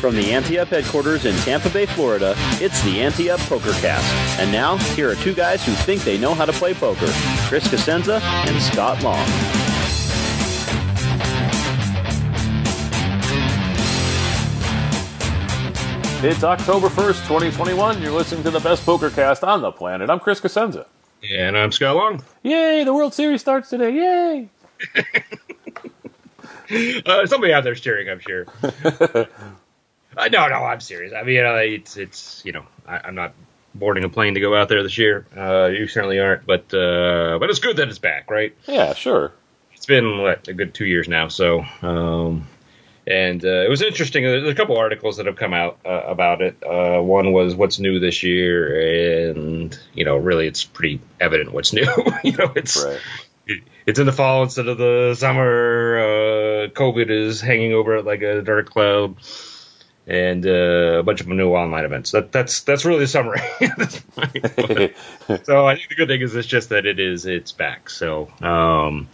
From the Ante Up headquarters in Tampa Bay, Florida, it's the Ante Up Poker Cast. And now, here are two guys who think they know how to play poker Chris Cosenza and Scott Long. It's October 1st, 2021. You're listening to the best poker cast on the planet. I'm Chris Cosenza. And I'm Scott Long. Yay, the World Series starts today. Yay! Uh, somebody out there cheering, I'm sure. uh, no, no, I'm serious. I mean, uh, it's it's you know, I, I'm not boarding a plane to go out there this year. Uh, you certainly aren't, but uh, but it's good that it's back, right? Yeah, sure. It's been what, a good two years now, so um, and uh, it was interesting. There's a couple articles that have come out uh, about it. Uh, one was what's new this year, and you know, really, it's pretty evident what's new. you know, it's Right. it- it's in the fall instead of the summer. Uh, COVID is hanging over it like a dark cloud, and uh, a bunch of new online events. That, that's that's really the summary. at this point. so I think the good thing is it's just that it is it's back. So um,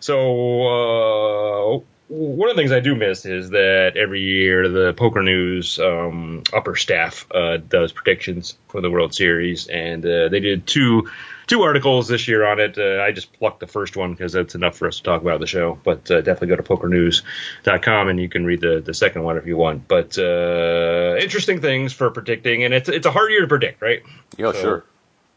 so uh, one of the things I do miss is that every year the Poker News um, upper staff uh, does predictions for the World Series, and uh, they did two two articles this year on it. Uh, I just plucked the first one because that's enough for us to talk about the show. But uh, definitely go to pokernews.com and you can read the, the second one if you want. But uh, interesting things for predicting, and it's it's a hard year to predict, right? Yeah, So- sure.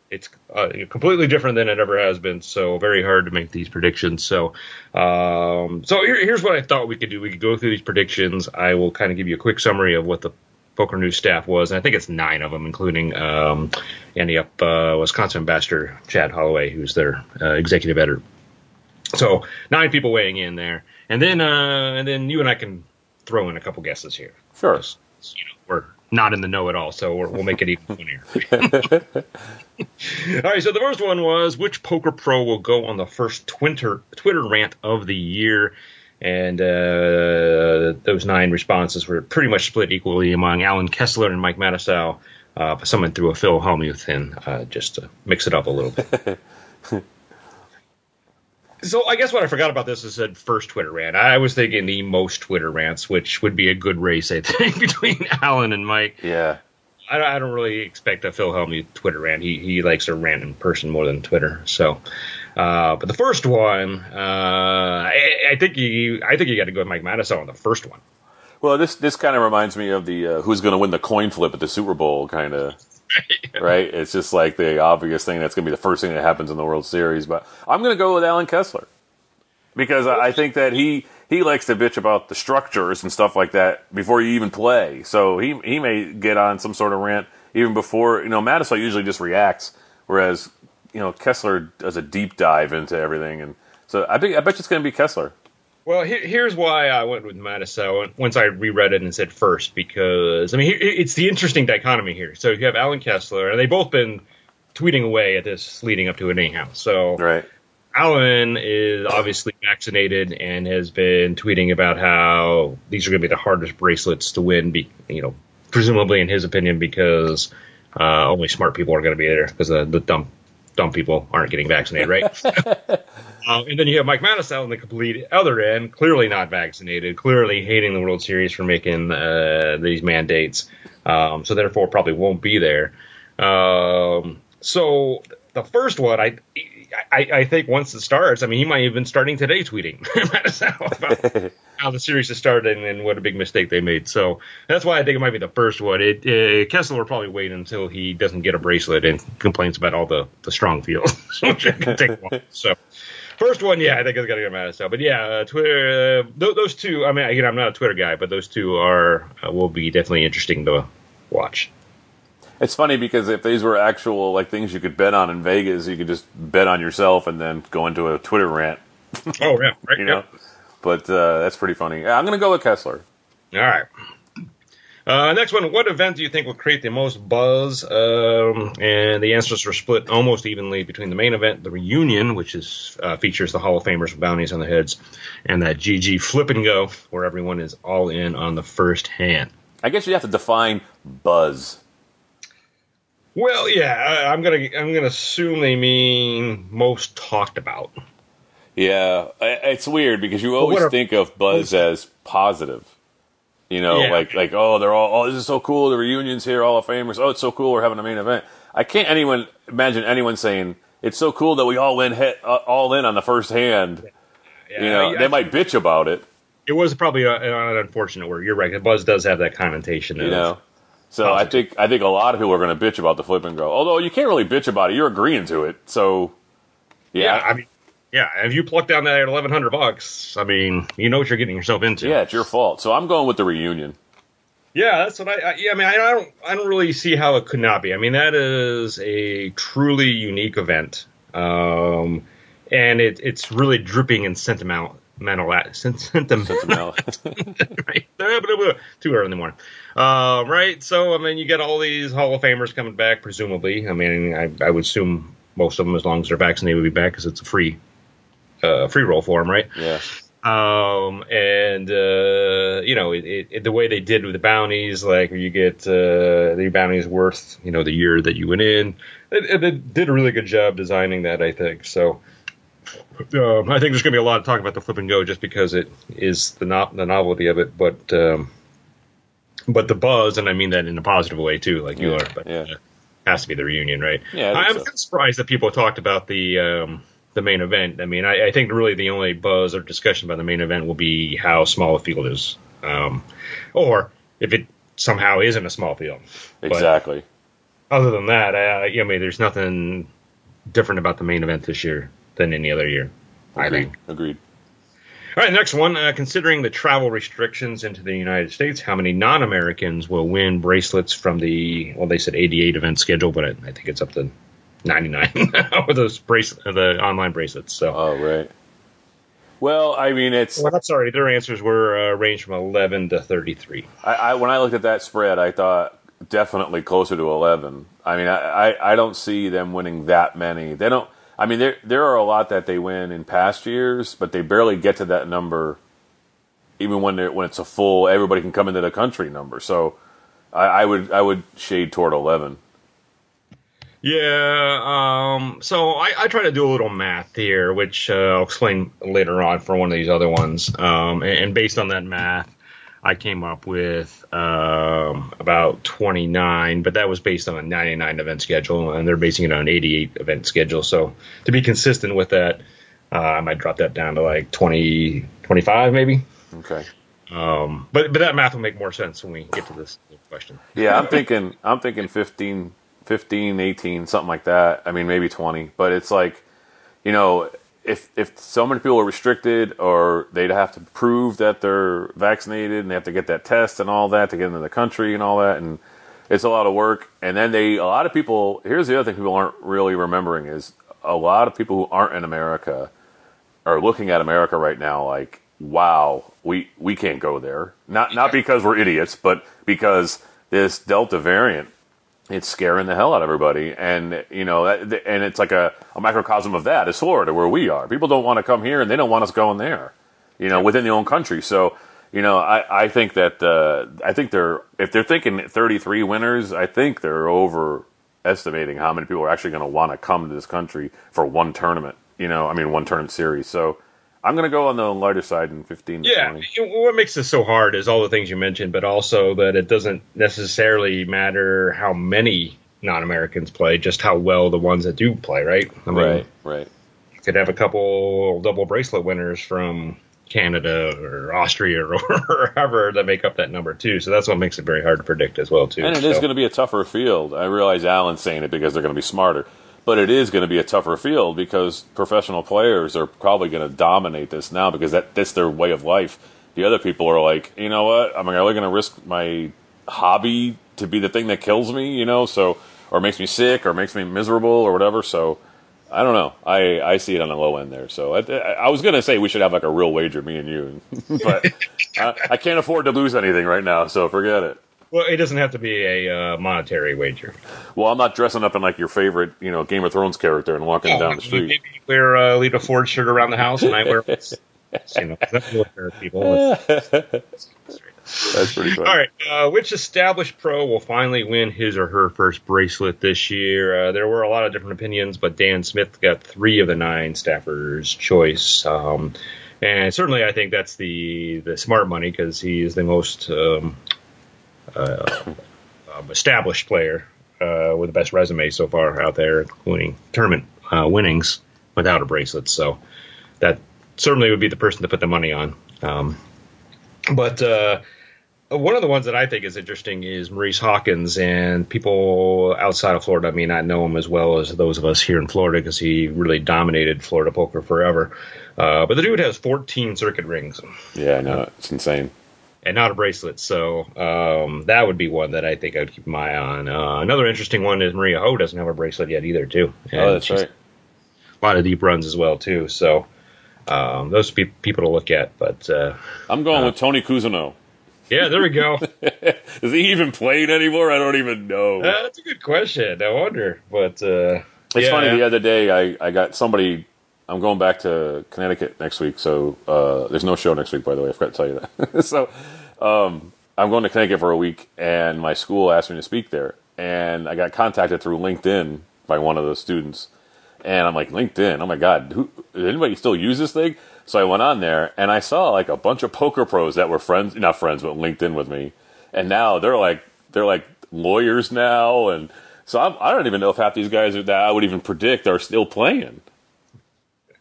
it's uh, completely different than it ever has been. So very hard to make these predictions. So, um, so here, here's what I thought we could do. We could go through these predictions. I will kind of give you a quick summary of what the Poker News staff was. And I think it's nine of them, including um, Ante Up, uh, Wisconsin ambassador Chad Holloway, who's their uh, executive editor. So nine people weighing in there, and then uh, and then you and I can throw in a couple guesses here. Sure. You know, we're not in the know at all, so we're, we'll make it even funnier. All right, so the first one was which poker pro will go on the first Twitter Twitter rant of the year, and uh, those nine responses were pretty much split equally among Allen Kessler and Mike Matusow. Uh, but someone threw a Phil Hellmuth in uh, just to mix it up a little bit. So I guess what I forgot about this is said first Twitter rant. I was thinking the most Twitter rants, which would be a good race, I think, between Allen and Mike. Yeah. I, I don't really expect a Phil Hellmuth Twitter rant. He he likes to rant in person more than Twitter. So, uh, but the first one, uh, I, I think you I think you got to go with Mike Matusow on the first one. Well, this this kind of reminds me of the uh, who's going to win the coin flip at the Super Bowl kind of. right? It's just like the obvious thing that's going to be the first thing that happens in the World Series. But I'm going to go with Allen Kessler because I I think that he he likes to bitch about the structures and stuff like that before you even play. So he he may get on some sort of rant even before you know. Matusow usually just reacts, whereas you know Kessler does a deep dive into everything, and so I think I bet it's going to be Kessler. Well, here, here's why I went with Matusow once I reread it and said first because I mean here, it's the interesting dichotomy here. So you have Allen Kessler, and they've both been tweeting away at this leading up to it anyhow. So Right. Allen is obviously vaccinated and has been tweeting about how these are going to be the hardest bracelets to win. Be, you know, presumably in his opinion, because uh, only smart people are going to be there because the, the dumb dumb people aren't getting vaccinated, right? uh, and then you have Mike Matusow on the complete other end, clearly not vaccinated, clearly hating the World Series for making uh, these mandates. Um, so therefore, probably won't be there. Um, so the first one, I, I, I think once it starts, I mean, he might have been starting today tweeting about how the series has started and, and what a big mistake they made. So that's why I think it might be the first one. It, uh, Kessler will probably wait until he doesn't get a bracelet and complains about all the, the strong fields, which can take a while. So first one, yeah, I think it's got to get mad at But yeah, uh, Twitter, uh, th- those two, I mean, again, I'm not a Twitter guy, but those two are, uh, will be definitely interesting to watch. It's funny because if these were actual like things you could bet on in Vegas, you could just bet on yourself and then go into a Twitter rant. Oh yeah, right. You know, but uh, that's pretty funny. I'm going to go with Kessler. All right. Uh, next one. What event do you think will create the most buzz? Um, and the answers were split almost evenly between the main event, the reunion, which is uh, features the Hall of Famers with bounties on the heads, and that GG flip and go, where everyone is all in on the first hand. I guess you have to define buzz. Well, yeah, I, I'm gonna I'm gonna assume they mean most talked about. Yeah, it's weird because you always are- think of buzz as positive. You know, Yeah. like like oh, they're all oh, this is so cool. The reunions here, All of Famers. Oh, it's so cool. We're having a main event. I can't anyone imagine anyone saying it's so cool that we all win hit uh, all in on the first hand. Yeah, You know, I- they might bitch about it. It was probably a, an unfortunate word. You're right. Buzz does have that connotation. You of- know. So I think I think a lot of people are going to bitch about the flip and go. Although you can't really bitch about it, you're agreeing to it. So yeah, yeah, I mean, yeah. If you pluck down that eleven hundred bucks, I mean, you know what you're getting yourself into. yeah, it's your fault. So I'm going with the reunion. Yeah, that's what I, I. Yeah, I mean, I don't. I don't really see how it could not be. I mean, that is a truly unique event, um, and it, it's really dripping in sentimental. Mental, sentimental, right? Too early in the morning, uh, right? So, I mean, you get all these Hall of Famers coming back, presumably. I mean, I, I would assume most of them, as long as they're vaccinated, would be back because it's a free, uh, free roll for them, right? Yeah. Um, and uh, you know, it, it, it- the way they did with the bounties, like you get uh, the bounties worth, you know, the year that you went in. They, they did a really good job designing that, I think. So, um, I think there's going to be a lot of talk about the flip and go just because it is the no- the novelty of it, but um, but the buzz, and I mean that in a positive way too, like you Yeah, are. But, yeah. uh, has to be the reunion, right? Yeah, I I'm so. surprised that people talked about the um, the main event. I mean, I, I think really the only buzz or discussion about the main event will be how small a field is, um, or if it somehow isn't a small field. But Exactly. other than that, uh, I mean, there's nothing different about the main event this year than any other year. I Agreed. think. Agreed. All right, next one. Uh, considering the travel restrictions into the United States, how many non-Americans will win bracelets from the? Well, they said 88 event schedule, but I, I think it's up to 99 with those bracelet, the online bracelets. So, Oh right. Well, I mean, it's well, I'm sorry, their answers were uh, ranged from 11 to 33. I, I when I looked at that spread, I thought definitely closer to eleven. I mean, I, I, I don't see them winning that many. They don't. I mean, there there are a lot that they win in past years, but they barely get to that number. Even when when it's a full, everybody can come into the country number. So, I, I would I would shade toward eleven. Yeah, um, so I, I try to do a little math here, which uh, I'll explain later on for one of these other ones. Um, and, and based on that math, I came up with um, about 29, but that was based on a 99 event schedule, and they're basing it on an 88 event schedule. So to be consistent with that, uh, I might drop that down to like 20, 25 maybe. Okay. Um, but but that math will make more sense when we get to this question. Yeah, I'm thinking I'm thinking 15, 15, 18, something like that. I mean, maybe 20, but it's like, you know, if if so many people are restricted or they'd have to prove that they're vaccinated and they have to get that test and all that to get into the country and all that and it's a lot of work. And then they a lot of people here's the other thing people aren't really remembering is a lot of people who aren't in America are looking at America right now like wow we we can't go there. Not not because we're idiots but because this delta variant it's scaring the hell out of everybody. And you know and it's like a, a microcosm of that is Florida where we are. People don't want to come here and they don't want us going there you know within their own country. So you know I, I think that uh, I think they're if they're thinking 33 winners I think they're overestimating how many people are actually going to want to come to this country for one tournament you know I mean one tournament series. So I'm going to go on the lighter side in 15 to Yeah, 20 you what makes this so hard is all the things you mentioned, but also that it doesn't necessarily matter how many non-Americans play, just how well the ones that do play, right? I mean, right right you could have a couple double bracelet winners from Canada or Austria or wherever that make up that number too. So that's what makes it very hard to predict as well too. And it is So- going to be a tougher field. I realize Allen's saying it because they're going to be smarter, but it is going to be a tougher field because professional players are probably going to dominate this now because that that's their way of life. The other people are like, you know what? I'm really going to risk my hobby to be the thing that kills me, you know. So or makes me sick or makes me miserable or whatever. So I don't know. I, I see it on the low end there. So I, I was gonna say we should have like a real wager, me and you, but I, I, can't afford to lose anything right now. So forget it. Well, it doesn't have to be a uh, monetary wager. Well, I'm not dressing up in like your favorite, you know, Game of Thrones character and walking down the street. Maybe you wear a uh, Lita Ford shirt around the house, and I wear, you know, people. That's pretty funny. All right. Uh, which established pro will finally win his or her first bracelet this year? Uh, there were a lot of different opinions, but Dan Smith got three of the nine staffers' choice. Um, and certainly, I think that's the the smart money because he is the most um, established player uh, with the best resume so far out there, including tournament uh, winnings without a bracelet. So that certainly would be the person to put the money on. Um, but uh, one of the ones that I think is interesting is Maurice Hawkins, and people outside of Florida may not know him as well as those of us here in Florida because he really dominated Florida poker forever. Uh, but the dude has 14 circuit rings. Yeah, I know. It's insane. And not a bracelet. So um, that would be one that I think I would keep my eye on. Uh, another interesting one is Maria Ho doesn't have a bracelet yet either, too. And oh, that's right. A lot of deep runs as well, too. So um, those would be people to look at. But uh, I'm going uh, with Tony Cousineau. Yeah, there we go. Is he even playing anymore? I don't even know. Uh, that's a good question. I wonder. But uh, it's yeah, funny. The other day, I, I got somebody. I'm going back to Connecticut next week, so uh, there's no show next week. By the way, I forgot to tell you that. so um, I'm going to Connecticut for a week, and my school asked me to speak there, and I got contacted through LinkedIn by one of the students, and I'm like, LinkedIn. Oh my god, who, anybody still use this thing? So I went on there and I saw like a bunch of poker pros that were friends, not friends, but LinkedIn with me, and now they're like they're like lawyers now, and so I'm, I do not even know if half these guys that I would even predict are still playing.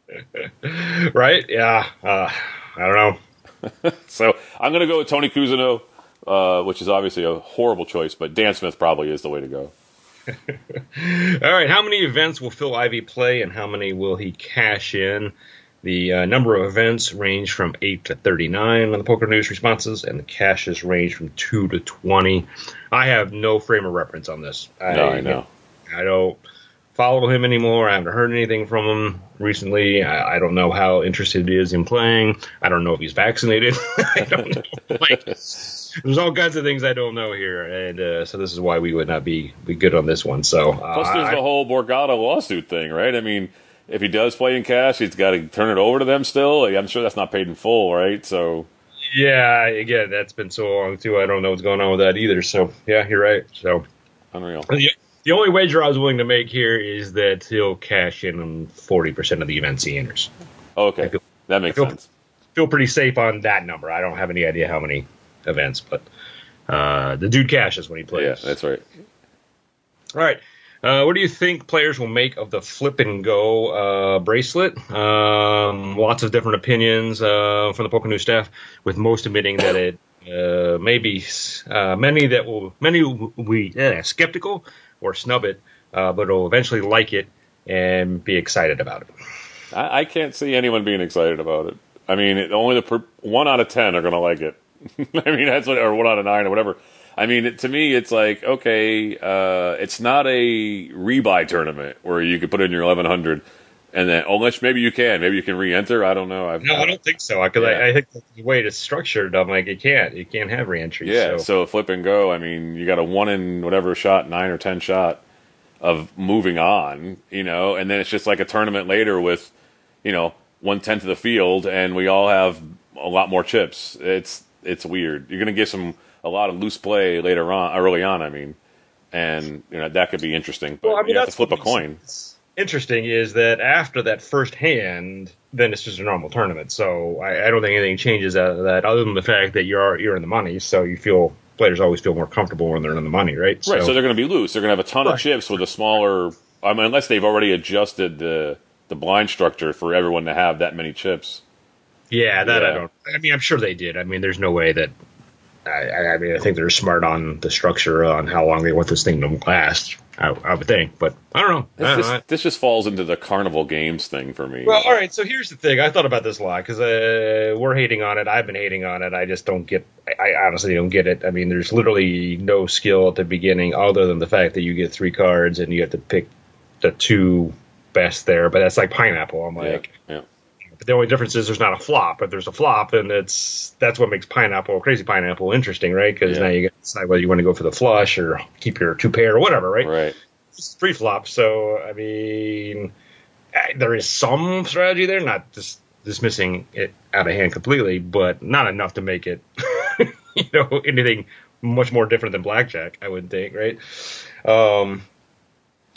right? Yeah. Uh, I don't know. so I'm going to go with Tony Cousineau, uh, which is obviously a horrible choice, but Dan Smith probably is the way to go. All right. How many events will Phil Ivey play, and how many will he cash in? The uh, number of events range from 8 to 39 on the Poker News responses, and the cashes range from 2 to 20. I have no frame of reference on this. I, no, I know. I don't follow him anymore. I haven't heard anything from him recently. I, I, don't know how interested he is in playing. I don't know if he's vaccinated. I don't know. Like, there's all kinds of things I don't know here, and uh, so this is why we would not be be good on this one. So uh, plus, there's I, the whole Borgata lawsuit thing, right? I mean, if he does play in cash, he's got to turn it over to them still. I'm sure that's not paid in full, right? So. Yeah, again, that's been so long too. I don't know what's going on with that either. So yeah, you're right. So unreal. The, the only wager I was willing to make here is that he'll cash in on forty percent of the events he enters. Okay, feel, that makes feel, sense. Feel pretty safe on that number. I don't have any idea how many events, but uh, the dude cashes when he plays. Yeah, that's right. All right. Uh, what do you think players will make of the flip and go uh, bracelet? Um, lots of different opinions uh, from the Poker News staff, with most admitting that it uh, may be uh, many that will many will be skeptical or snub it, uh, but will eventually like it and be excited about it. I, I can't see anyone being excited about it. I mean, it, only the per, one out of ten are going to like it. I mean, that's what, or one out of nine or whatever. I mean, it, to me, it's like okay, uh, it's not a rebuy tournament where you could put in your eleven hundred, and then oh, unless maybe you can, maybe you can re-enter. I don't know. I've, no, I don't think so because yeah. I, I, think the way it's structured, I'm like, you can't, you can't have re-entry. Yeah, so. so flip and go. I mean, you got a one in whatever shot, nine or ten shot of moving on, you know, and then it's just like a tournament later with, you know, one tenth of the field, and we all have a lot more chips. It's it's weird. You're gonna get some a lot of loose play later on, early on. I mean, and you know that could be interesting. But well, I mean, you have to flip a coin. Interesting is that after that first hand, then it's just a normal tournament. So I, I don't think anything changes out of that, other than the fact that you're you're in the money, so you feel players always feel more comfortable when they're in the money, right? Right. So, so they're going to be loose. They're going to have a ton right. of chips with a smaller. I mean, unless they've already adjusted the the blind structure for everyone to have that many chips. Yeah, that yeah. I don't. I mean, I'm sure they did. I mean, there's no way that I, I, mean, I think they're smart on the structure on how long they want this thing to last. I, I would think, but I don't know. This, I don't this, know. this just falls into the carnival games thing for me. Well, all right. So here's the thing. I thought about this a lot because uh, we're hating on it. I've been hating on it. I just don't get. I, I honestly don't get it. I mean, there's literally no skill at the beginning other than the fact that you get three cards and you have to pick the two best there. But that's like pineapple. I'm yeah, like, yeah. But the only difference is there's not a flop. If there's a flop, then it's that's what makes pineapple, crazy pineapple, interesting, right? Because Yeah. now you get to decide whether you want to go for the flush or keep your two pair or whatever, right? right. It's free flop. So I mean, there is some strategy there, not just dismissing it out of hand completely, but not enough to make it, you know, anything much more different than blackjack. I would think, right? Um,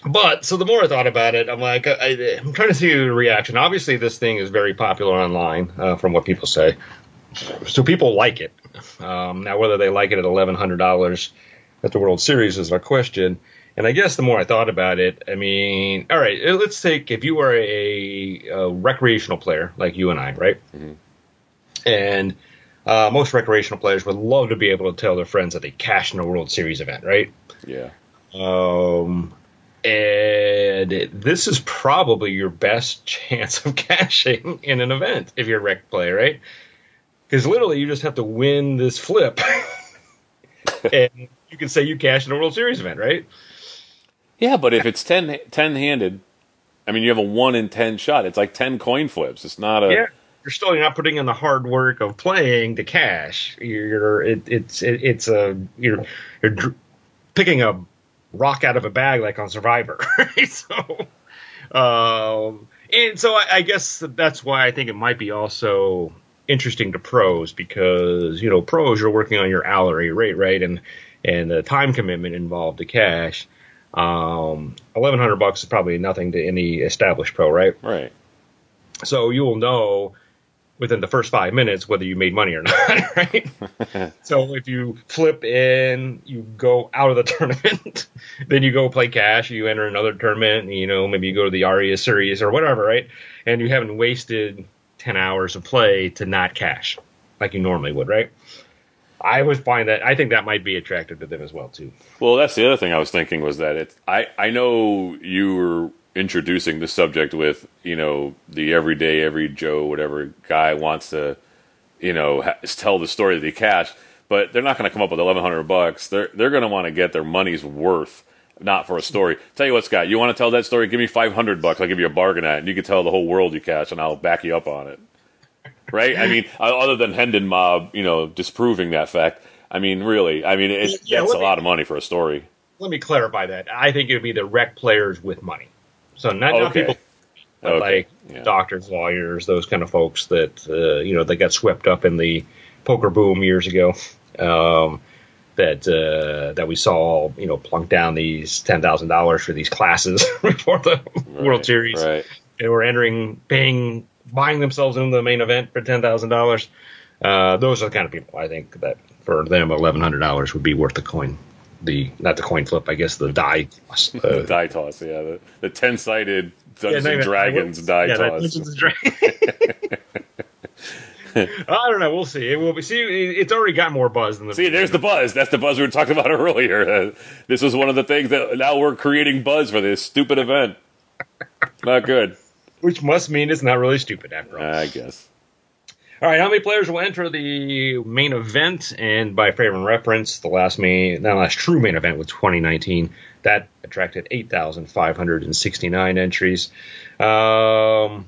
but so the more I thought about it, I'm like, I, I'm trying to see the reaction. Obviously, this thing is very popular online, uh, from what people say. So people like it. Um, now, whether they like it at eleven hundred dollars at the World Series is a question. And I guess the more I thought about it, I mean, all right, let's take if you were a, a recreational player like you and I, right? And uh, most recreational players would love to be able to tell their friends that they cashed in a World Series event, right? Yeah. Um, and this is probably your best chance of cashing in an event if you're a rec player, right? Because literally, you just have to win this flip, and you can say you cashed in a World Series event, right? Yeah, but if it's 10, 10 handed, I mean, you have a one in ten shot. It's like ten coin flips. It's not a. Yeah, you're still not putting in the hard work of playing to cash. You're it, it's it, it's a you're you're picking a rock out of a bag like on Survivor, right? So, um, and so I, I guess that's why I think it might be also interesting to pros because you know pros you're working on your hourly rate, right, and and the time commitment involved to cash. Um, eleven hundred bucks is probably nothing to any established pro, right? Right. So you will know within the first five minutes whether you made money or not, right? so if you flip in, you go out of the tournament, then you go play cash, you enter another tournament, you know, maybe you go to the Aria series or whatever, right? And you haven't wasted 10 hours of play to not cash like you normally would, right? I would find that, I think that might be attractive to them as well, too. Well, that's the other thing I was thinking was that it. I I know you were introducing the subject with you know the everyday every Joe whatever guy wants to you know ha- tell the story that he cashed, but they're not going to come up with eleven hundred bucks. They're they're going to want to get their money's worth. Not for a story. Tell you what, Scott, you want to tell that story? Give me five hundred bucks. I'll give you a bargain at, it, and you can tell the whole world you cash, and I'll back you up on it. Right? I mean, other than Hendon Mob, you know, disproving that fact. I mean, really, I mean, it, Yeah, that's let a lot of money for a story. Let me clarify that. I think it would be the rec players with money. So not, not people but Okay, like yeah. doctors, lawyers, those kind of folks that uh, you know they got swept up in the poker boom years ago. Um, that uh, that we saw, you know, plunk down these ten thousand dollars for these classes before the World Series, Right. and were entering, paying, buying themselves into the main event for ten thousand dollars. Uh, those are the kind of people I think that for them eleven hundred dollars would be worth the coin. The not the coin flip, I guess the die. toss. The Uh, die toss, yeah. The, the ten sided Dungeons Yeah, and no, no, Dragons I die yeah, toss. Dungeons and Dragons. I don't know. We'll see. It will be. See, it's already got more buzz than the. See, there's the buzz. That's the buzz we were talking about earlier. Uh, this was one of the things that now we're creating buzz for this stupid event. Not good, which must mean it's not really stupid after all. I guess. All right, how many players will enter the main event? And by frame of reference, the last main, the last true main event was 2019. That attracted 8,569 entries. Um,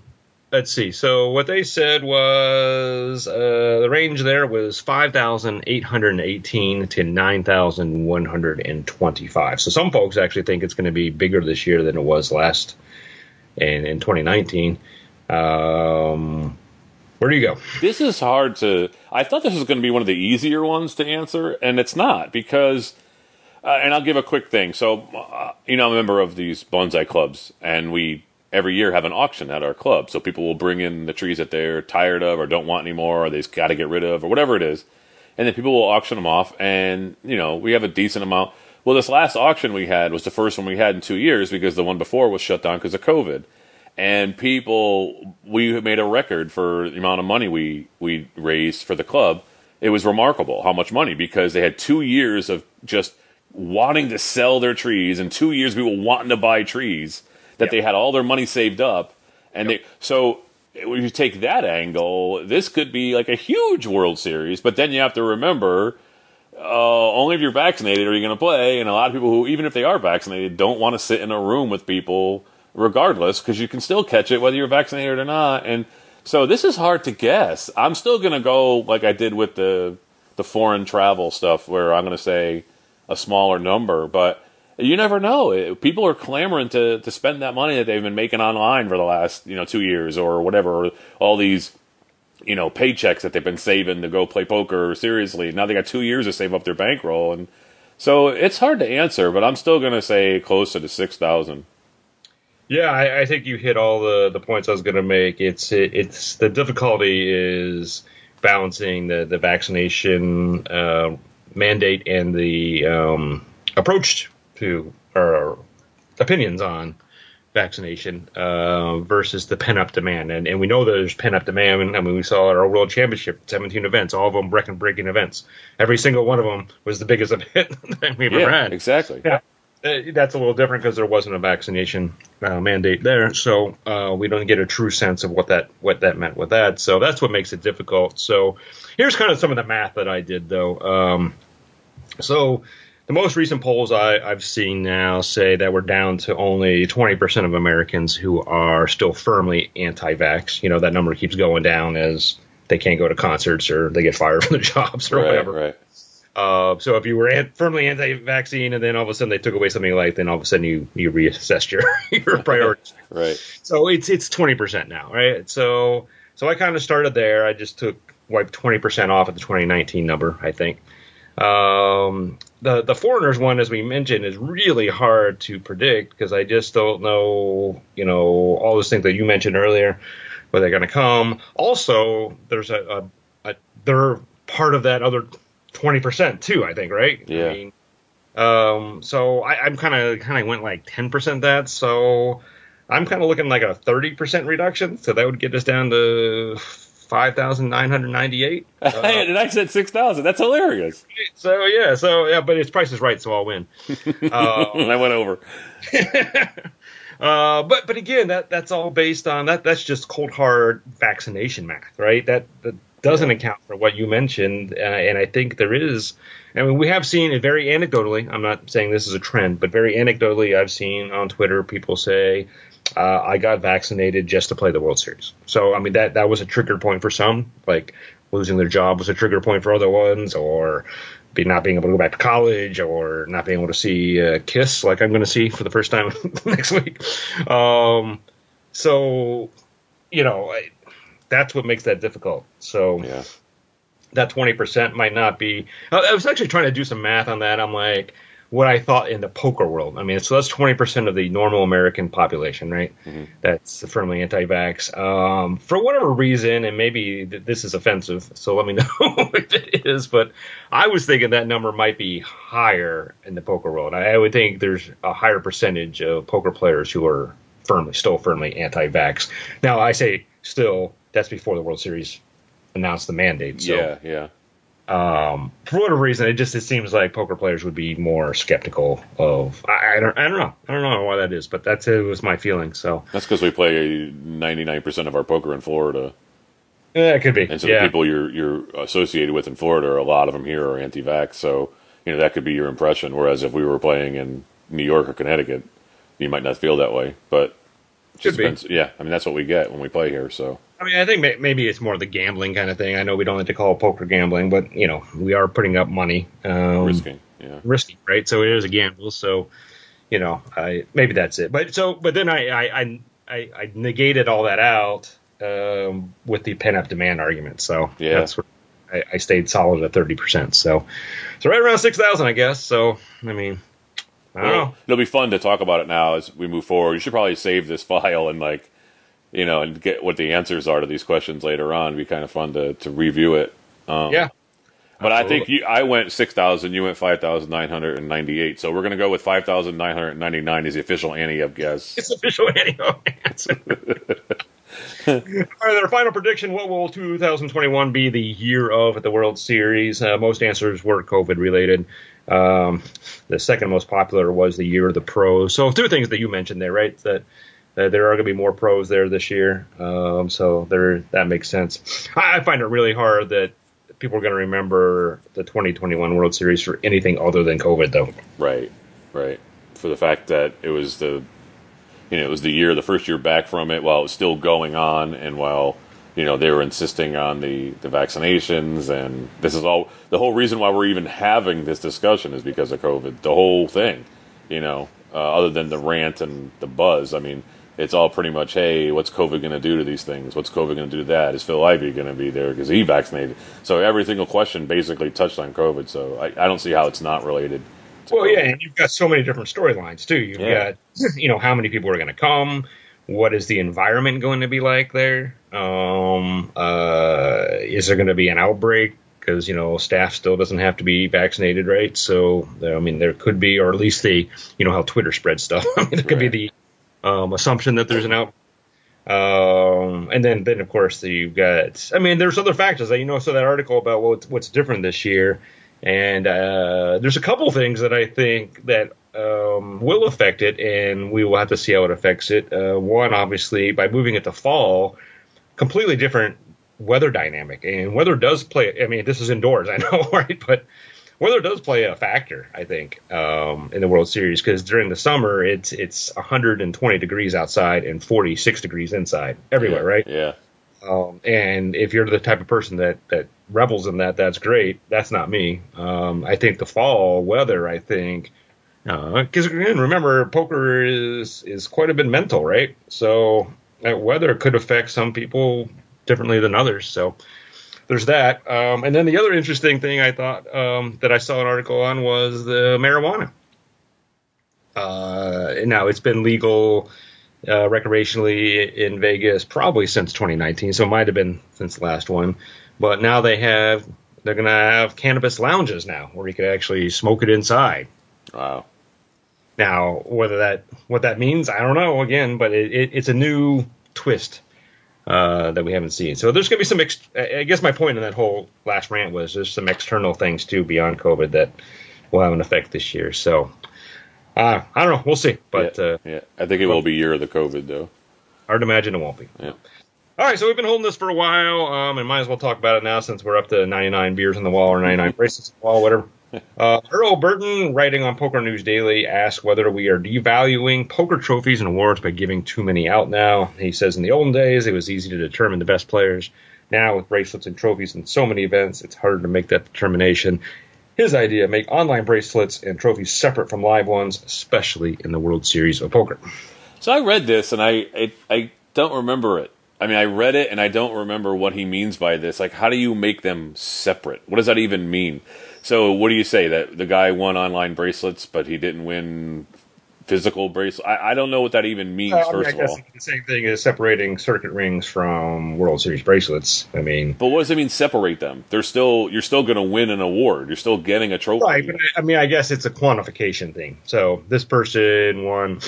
let's see. So what they said was uh, the range there was 5,818 to 9,125. So some folks actually think it's going to be bigger this year than it was last in, in 2019. Um, where do you go? This is hard to. I thought this was going to be one of the easier ones to answer, and it's not because. Uh, and I'll give a quick thing. So, uh, you know, I'm a member of these bonsai clubs, and we every year have an auction at our club. So people will bring in the trees that they're tired of or don't want anymore, or they've got to get rid of, or whatever it is. And then people will auction them off, and you know, we have a decent amount. Well, this last auction we had was the first one we had in two years because the one before was shut down because of COVID. And people, we made a record for the amount of money we we raised for the club, it was remarkable how much money because they had two years of just wanting to sell their trees and two years people wanting to buy trees that Yep. they had all their money saved up and Yep. they so when you take that angle this could be like a huge world series but then you have to remember uh, only if you're vaccinated are you going to play and a lot of people who even if they are vaccinated don't want to sit in a room with people regardless because you can still catch it whether you're vaccinated or not. And so this is hard to guess. I'm still going to go like i did with the the foreign travel stuff where i'm going to say a smaller number but you never know. People are clamoring to to spend that money that they've been making online for the last you know two years or whatever all these you know paychecks that they've been saving to go play poker seriously. Now they got two years to save up their bankroll. And so it's hard to answer but i'm still going to say closer to 6000 Yeah, I, I think you hit all the, the points I was going to make. It's it, it's the difficulty is balancing the the vaccination uh, mandate and the um, approach to or opinions on vaccination uh, versus the pent up demand. And and we know there's pent up demand. I mean, we saw at our World Championship, 17 events, all of them record breaking events. Every single one of them was the biggest event that we've ever had. exactly Yeah. Uh, that's a little different because there wasn't a vaccination uh, mandate there, so uh, we don't get a true sense of what that what that meant with that. So that's what makes it difficult. So here's kind of some of the math that I did though. Um, so the most recent polls I, I've seen now say that we're down to only 20% of Americans who are still firmly anti-vax. You know that number keeps going down as they can't go to concerts or they get fired from their jobs or right whatever. right Uh, so if you were an- firmly anti-vaccine and then all of a sudden they took away something like, then all of a sudden you you reassessed your your priorities. right so it's it's twenty percent now, right? So so I kind of started there. I just took wiped twenty percent off at the 2019 number, I think. Um, the the foreigners one, as we mentioned, is really hard to predict because I just don't know, you know, all those things that you mentioned earlier, where they're going to come. Also, there's a, a, a they're part of that other twenty percent too. I think, right? Yeah. I mean, um, so I, I'm kind of kind of went like ten percent that. So I'm kind of looking like a thirty percent reduction. So that would get us down to five thousand nine hundred ninety-eight. Uh, and I said 6000 that's hilarious so yeah, so yeah, but his price is right, so I'll win. Uh, and i went over Uh, but but again, that that's all based on that. That's just cold hard vaccination math, right? That that doesn't account for what you mentioned, uh, and I think there is. I mean, we have seen it very anecdotally. I'm not saying this is a trend, but very anecdotally, I've seen on Twitter people say, uh, "I got vaccinated just to play the World Series." So I mean, that that was a trigger point for some, like losing their job was a trigger point for other ones, or be not being able to go back to college or not being able to see uh, Kiss like I'm going to see for the first time next week. Um, so, you know, I, that's what makes that difficult. So yeah that 20% might not be. I was actually trying to do some math on that. I'm like, what I thought in the poker world. I mean, so that's 20% of the normal American population, right? That's firmly anti vax. Um, for whatever reason, and maybe th- this is offensive, so let me know if it is, but I was thinking that number might be higher in the poker world. I, I would think there's a higher percentage of poker players who are firmly, still firmly anti vax. Now, I say still, that's before the World Series announced the mandate. So yeah yeah um, for whatever reason, it just it seems like poker players would be more skeptical of. I, I don't I don't know I don't know why that is, but that's it was my feeling. So That's because we play 99% of our poker in Florida. yeah, it could be. And so yeah. the people you're, you're associated with in Florida, a lot of them here are anti vax. So, you know, that could be your impression. Whereas if we were playing in New York or Connecticut, you might not feel that way. But Should be. depends- Yeah. I mean, that's what we get when we play here. So, I mean, I think may, maybe it's more the gambling kind of thing. I know we don't like to call it poker gambling, but you know, we are putting up money. Um, risking. Yeah. risky, right? So it is a gamble. So, you know, I maybe that's it. But so, but then I I I, I, negated all that out um, with the pent up demand argument. So Yeah. that's what I, I stayed solid at thirty percent. So, so right around six thousand, I guess. So I mean, I don't Well, know. it'll be fun to talk about it now as we move forward. You should probably save this file and like, you know, and get what the answers are to these questions later on. It'd be kind of fun to, to review it. Um, yeah. But I think you, I went six thousand. You went five thousand nine hundred and ninety-eight. So we're going to go with five thousand nine hundred ninety-nine as the official up guess. It's the official annual answer. right, our final prediction: What will 2021 be the year of at the World Series? Uh, most answers were COVID related. Um, the second most popular was the year of the pros. So two things that you mentioned there, right? That there are going to be more pros there this year. Um, so there, that makes sense. I, I find it really hard that people are going to remember the 2021 World Series for anything other than COVID, though. Right, right. For the fact that it was the, you know, it was the year, the first year back from it, while it was still going on, and while you know they were insisting on the the vaccinations, and this is all the whole reason why we're even having this discussion is because of COVID. The whole thing, you know, uh, other than the rant and the buzz. I mean, it's all pretty much, hey, what's COVID going to do to these things? What's COVID going to do to that? Is Phil Ivey going to be there because he vaccinated? So every single question basically touched on COVID. So I, I don't see how it's not related. Well, COVID. yeah, and you've got so many different storylines too. You've yeah. got, you know, how many people are going to come? What is the environment going to be like there? Um, uh, is there going to be an outbreak? Because you know, staff still doesn't have to be vaccinated, right? So, I mean, there could be, or at least the, you know, how Twitter spreads stuff. I mean, there could right. be the um, assumption that there's an out. Um, and then, then of course you've got. I mean, there's other factors that you know. So that article about what's what's different this year, and uh, there's a couple things that I think that um, will affect it, and we will have to see how it affects it. Uh, one, obviously, by moving it to fall, completely different weather dynamic, and weather does play. I mean, this is indoors, I know, right? But weather does play a factor, I think, um, in the World Series because during the summer it's it's 120 degrees outside and 46 degrees inside everywhere, yeah, right? Yeah. Um, and if you're the type of person that that revels in that, that's great. That's not me. Um, I think the fall weather, I think, because uh, again, remember, poker is is quite a bit mental, right? So that weather could affect some people differently than others. So there's that. Um, and then the other interesting thing I thought um, that I saw an article on was the marijuana. Uh, now it's been legal uh, recreationally in Vegas probably since 2019, so it might have been since the last one. But now they have they're going to have cannabis lounges now where you can actually smoke it inside. Wow. Now, whether that what that means, I don't know. Again, but it, it, it's a new twist uh, that we haven't seen. So there's going to be some. Ex- I guess my point in that whole last rant was there's some external things too beyond COVID that will have an effect this year. So uh, I don't know. We'll see. But yeah, uh, yeah. I think it will be year of the COVID though. Hard to imagine it won't be. Yeah. All right, so we've been holding this for a while, um, and might as well talk about it now since we're up to 99 beers on the wall or 99 bracelets on the wall, whatever. Uh, Earl Burton, writing on Poker News Daily, asks whether we are devaluing poker trophies and awards by giving too many out now. He says in the olden days, it was easy to determine the best players. Now, with bracelets and trophies in so many events, it's harder to make that determination. His idea make online bracelets and trophies separate from live ones, especially in the World Series of Poker. So I read this and I, I, I don't remember it. I mean, I read it and I don't remember what he means by this. Like, how do you make them separate? What does that even mean? So, what do you say that the guy won online bracelets, but he didn't win physical bracelets? I, I don't know what that even means. Uh, first I mean, of all, the same thing as separating circuit rings from World Series bracelets. I mean, but what does it mean separate them? They're still you're still going to win an award. You're still getting a trophy. Right, but I, I mean, I guess it's a quantification thing. So this person won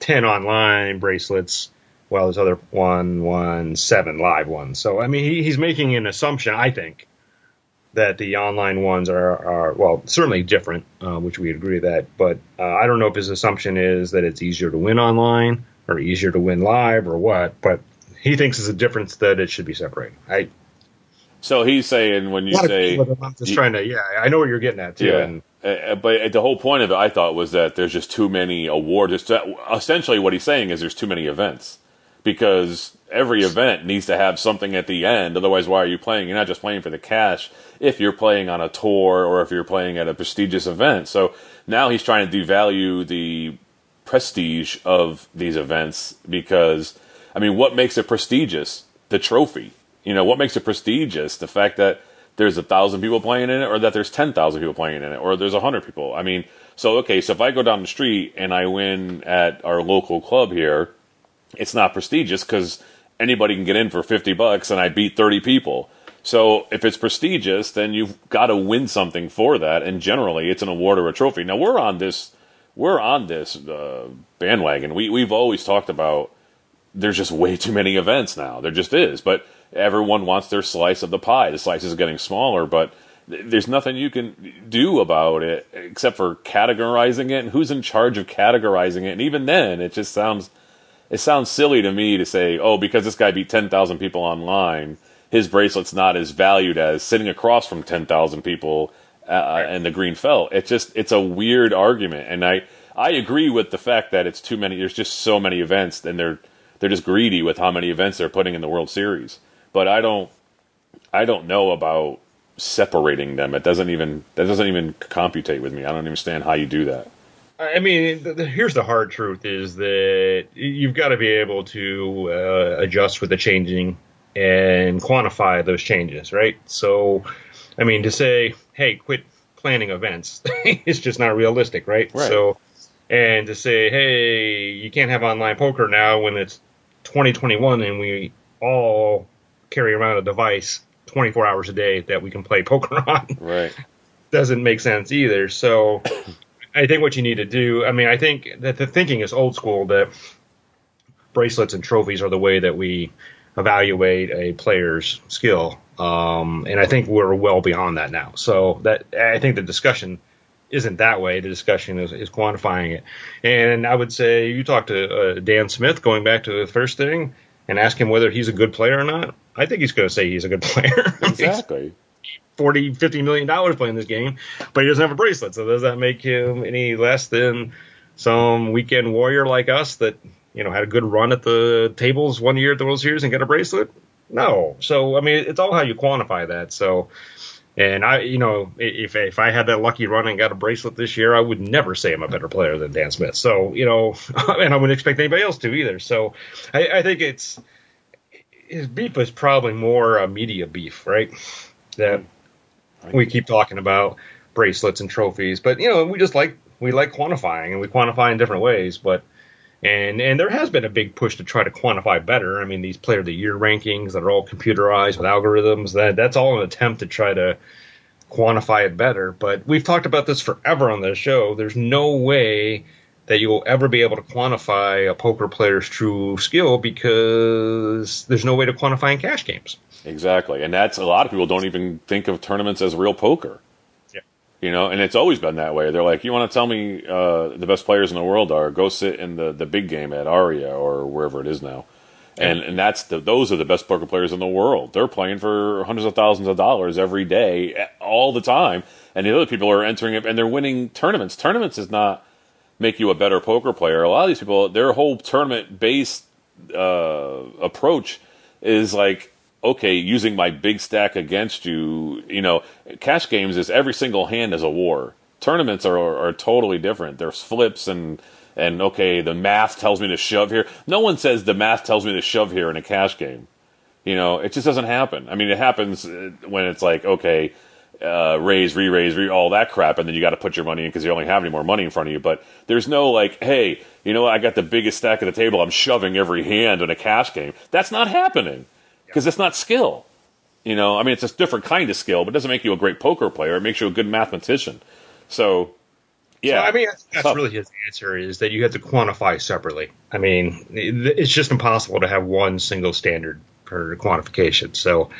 ten online bracelets while this other one won seven live ones. So I mean, he, he's making an assumption, I think, that the online ones are, are well, certainly different, uh, which we agree that. But uh, I don't know if his assumption is that it's easier to win online or easier to win live or what. But he thinks it's a difference that it should be separated. I. So he's saying when you say, I'm just you, trying to, yeah, I know what you're getting at too. Yeah. And, uh, but the whole point of it, I thought, was that there's just too many awards. essentially, what he's saying is there's too many events because every event needs to have something at the end. Otherwise, why are you playing? You're not just playing for the cash if you're playing on a tour or if you're playing at a prestigious event. So now he's trying to devalue the prestige of these events because, I mean, what makes it prestigious? The trophy. You know, what makes it prestigious? The fact that there's a thousand people playing in it or that there's 10,000 people playing in it or there's a hundred people. I mean, so, okay, so if I go down the street and I win at our local club here, it's not prestigious because anybody can get in for 50 bucks and I beat 30 people. So if it's prestigious, then you've got to win something for that. And generally, it's an award or a trophy. Now we're on this, we're on this uh, bandwagon. We we've always talked about there's just way too many events now. There just is, but everyone wants their slice of the pie. The slice is getting smaller, but there's nothing you can do about it except for categorizing it and who's in charge of categorizing it and even then it just sounds it sounds silly to me to say oh because this guy beat 10,000 people online his bracelet's not as valued as sitting across from 10,000 people uh, in the green felt it just it's a weird argument and i i agree with the fact that it's too many there's just so many events and they're they're just greedy with how many events they're putting in the world series but i don't i don't know about separating them. It doesn't even that doesn't even computate with me. I don't understand how you do that. I mean, the, the, here's the hard truth: is that you've got to be able to uh, adjust with the changing and quantify those changes, right? So, I mean, to say, "Hey, quit planning events," is just not realistic, right? right? So, and to say, "Hey, you can't have online poker now when it's 2021 and we all carry around a device 24 hours a day that we can play poker on. Right. Doesn't make sense either. So I think what you need to do, I mean, I think that the thinking is old school that bracelets and trophies are the way that we evaluate a player's skill. Um, and I think we're well beyond that now. So that I think the discussion isn't that way. The discussion is, is quantifying it. And I would say you talk to uh, Dan Smith, going back to the first thing, and ask him whether he's a good player or not. I think he's going to say he's a good player. Exactly. 40, 50 million dollars playing this game, but he doesn't have a bracelet. So does that make him any less than some weekend warrior like us that, you know, had a good run at the tables one year at the World Series and got a bracelet? No. So, I mean, it's all how you quantify that. So, and I, you know, if if I had that lucky run and got a bracelet this year, I would never say I'm a better player than Dan Smith. So, you know, and I wouldn't expect anybody else to either. So, I, I think it's his beef is probably more a media beef, right? That we keep talking about bracelets and trophies, but you know, we just like we like quantifying, and we quantify in different ways. But and and there has been a big push to try to quantify better. I mean, these player of the year rankings that are all computerized with algorithms. That that's all an attempt to try to quantify it better. But we've talked about this forever on this show. There's no way that you will ever be able to quantify a poker player's true skill because there's no way to quantify in cash games. Exactly, and that's a lot of people don't even think of tournaments as real poker. Yeah. You know, and it's always been that way. They're like, you want to tell me uh, the best players in the world are? Go sit in the, the big game at Aria or wherever it is now, and and that's the those are the best poker players in the world. They're playing for hundreds of thousands of dollars every day, all the time, and the other people are entering it and they're winning tournaments. Tournaments is not make you a better poker player. A lot of these people, their whole tournament based uh, approach is like, okay, using my big stack against you. You know, cash games is every single hand is a war. Tournaments are are totally different. There's flips and and okay, the math tells me to shove here. No one says the math tells me to shove here in a cash game. You know, it just doesn't happen. I mean, it happens uh, when it's like, okay, uh, raise, re-raise, re all that crap, and then you got to put your money in because you only have any more money in front of you. But there's no like, hey, you know, what? I got the biggest stack at the table. I'm shoving every hand in a cash game. That's not happening because it's not skill. You know, I mean, it's a different kind of skill, but it doesn't make you a great poker player. It makes you a good mathematician. So, yeah, so, I mean, that's, that's really his answer is that you have to quantify separately. I mean, it's just impossible to have one single standard for quantification. So,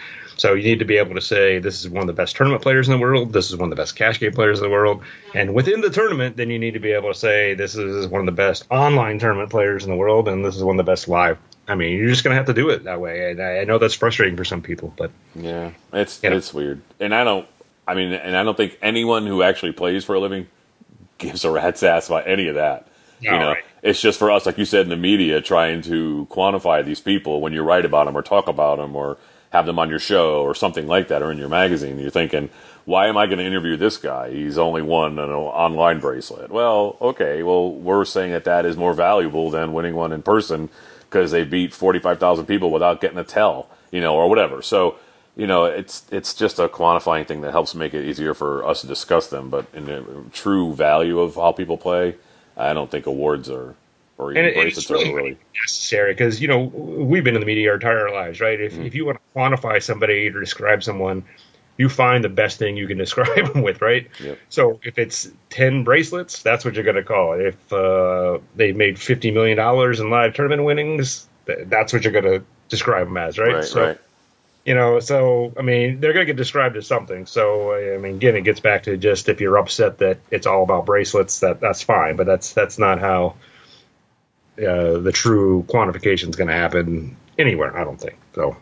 so you need to be able to say this is one of the best tournament players in the world. This is one of the best cash game players in the world. And within the tournament, then you need to be able to say this is one of the best online tournament players in the world, and this is one of the best live. I mean, you're just going to have to do it that way. And I know that's frustrating for some people, but yeah, it's you know. it's weird. And I don't. I mean, and I don't think anyone who actually plays for a living gives a rat's ass about any of that. You know, right. it's just for us, like you said in the media, trying to quantify these people when you write about them or talk about them or have them on your show or something like that or in your magazine. You're thinking, why am I going to interview this guy? He's only won an online bracelet. Well, okay, well, we're saying that that is more valuable than winning one in person because they beat 45,000 people without getting a tell, you know, or whatever. So, you know, it's it's just a quantifying thing that helps make it easier for us to discuss them. But in the true value of how people play, I don't think awards are or and it's really, really necessary because you know we've been in the media our entire lives, right? If mm. if you want to quantify somebody or describe someone, you find the best thing you can describe them with, right? Yep. So if it's ten bracelets, that's what you're going to call it. If uh, they made fifty million dollars in live tournament winnings, That's what you're going to describe them as, right? Right, so, right. You know, so I mean, they're going to get described as something. So I mean, again, it gets back to just if you're upset that it's all about bracelets, that that's fine, but that's that's not how uh, the true quantification is going to happen anywhere. I don't think so.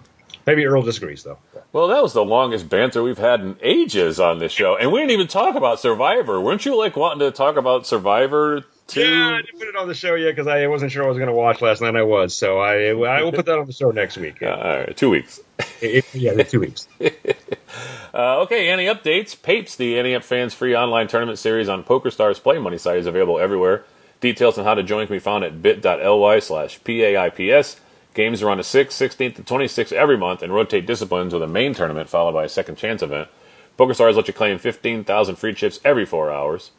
Maybe Earl disagrees, though. Well, that was the longest banter we've had in ages on this show, and we didn't even talk about Survivor. Weren't you like wanting to talk about Survivor too? Yeah, I didn't put it on the show yet because I wasn't sure I was going to watch last night. I was, so I I will put that on the show next week. Uh, all right, two weeks. It- it- yeah, two weeks. Uh, okay, any updates? Papes, the Ante Fans free online tournament series on PokerStars Play Money site is available everywhere. Details on how to join can be found at bit.ly slash PAIPS. Games are on the 6th, 16th, and 26th every month and rotate disciplines with a main tournament followed by a second chance event. PokerStars lets you claim 15,000 free chips every four hours.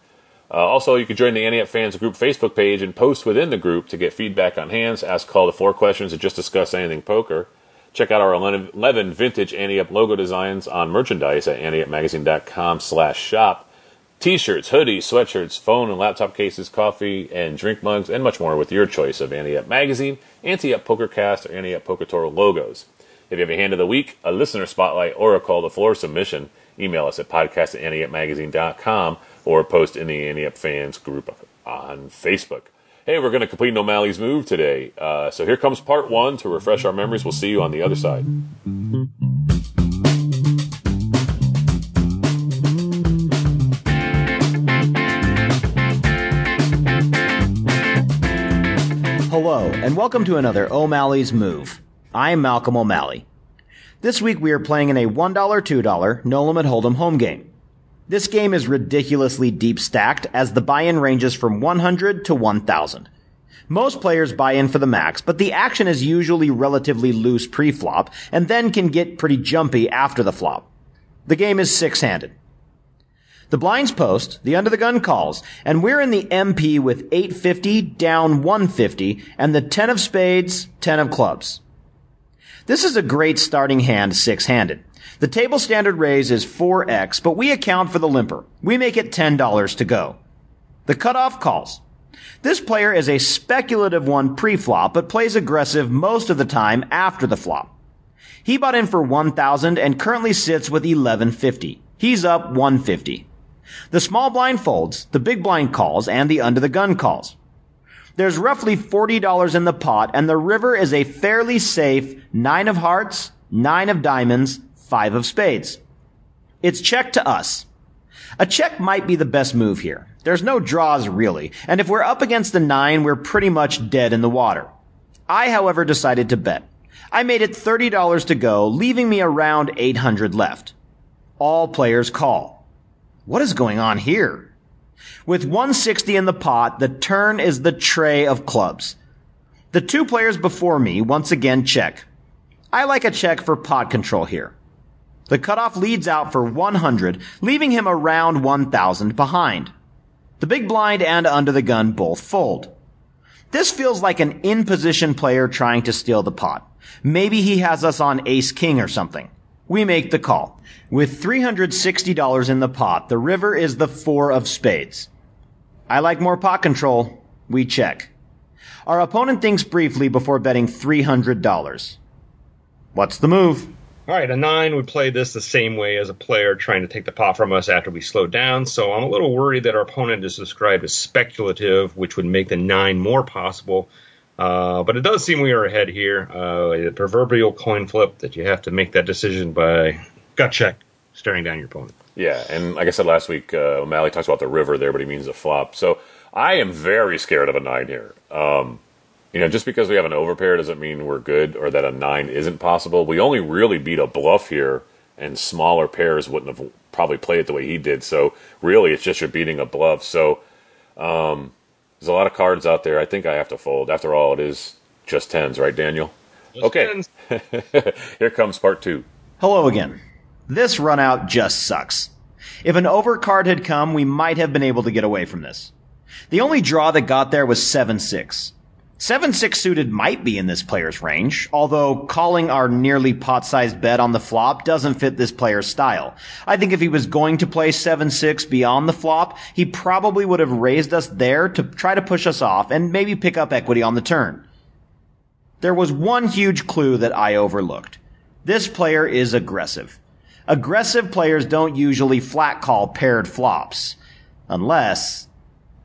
Uh, also, you can join the Ante Fans group Facebook page and post within the group to get feedback on hands, ask call to four questions, and just discuss anything poker. Check out our 11 vintage Ante Up logo designs on merchandise at anteupmagazine.com slash shop. T-shirts, hoodies, sweatshirts, phone and laptop cases, coffee and drink mugs, and much more with your choice of Ante Up Magazine, Ante Up PokerCast, or Ante Up Poker Tour logos. If you have a hand of the week, a listener spotlight, or a call to floor submission, email us at podcast at anteupmagazine.com or post in the Ante Up fans group on Facebook. Hey, we're going to complete O'Malley's move today. Uh, so here comes part one to refresh our memories. We'll see you on the other side. And welcome to another O'Malley's Move. I'm Malcolm O'Malley. This week we are playing in a $1, $2 no limit hold'em home game. This game is ridiculously deep stacked as the buy-in ranges from 100 to 1000. Most players buy in for the max, but the action is usually relatively loose pre-flop and then can get pretty jumpy after the flop. The game is six-handed. The blinds post, the under the gun calls, and we're in the MP with 850 down 150 and the 10 of spades, 10 of clubs. This is a great starting hand six-handed. The table standard raise is 4x, but we account for the limper. We make it $10 to go. The cutoff calls. This player is a speculative one pre-flop, but plays aggressive most of the time after the flop. He bought in for 1000 and currently sits with 1150. He's up 150. The small blind folds, the big blind calls, and the under the gun calls. There's roughly $40 in the pot, and the river is a fairly safe nine of hearts, nine of diamonds, five of spades. It's check to us. A check might be the best move here. There's no draws really, and if we're up against the nine, we're pretty much dead in the water. I, however, decided to bet. I made it $30 to go, leaving me around 800 left. All players call. What is going on here? With 160 in the pot, the turn is the tray of clubs. The two players before me once again check. I like a check for pot control here. The cutoff leads out for 100, leaving him around 1000 behind. The big blind and under the gun both fold. This feels like an in position player trying to steal the pot. Maybe he has us on ace king or something. We make the call. With $360 in the pot, the river is the four of spades. I like more pot control. We check. Our opponent thinks briefly before betting $300. What's the move? All right, a nine would play this the same way as a player trying to take the pot from us after we slow down. So I'm a little worried that our opponent is described as speculative, which would make the nine more possible. Uh, but it does seem we are ahead here. Uh, the proverbial coin flip that you have to make that decision by gut check, staring down your opponent. Yeah, and like I said last week, uh, O'Malley talks about the river there, but he means a flop. So I am very scared of a nine here. Um, you know, just because we have an overpair doesn't mean we're good or that a nine isn't possible. We only really beat a bluff here, and smaller pairs wouldn't have probably played it the way he did. So really, it's just you're beating a bluff. So um, there's a lot of cards out there. I think I have to fold. After all, it is just tens, right, Daniel? Just okay. tens. here comes part two. Hello again. This run out just sucks. If an overcard had come, we might have been able to get away from this. The only draw that got there was 7-6. 7-6 suited might be in this player's range, although calling our nearly pot-sized bet on the flop doesn't fit this player's style. I think if he was going to play 7-6 beyond the flop, he probably would have raised us there to try to push us off and maybe pick up equity on the turn. There was one huge clue that I overlooked. This player is aggressive. Aggressive players don't usually flat call paired flops. Unless,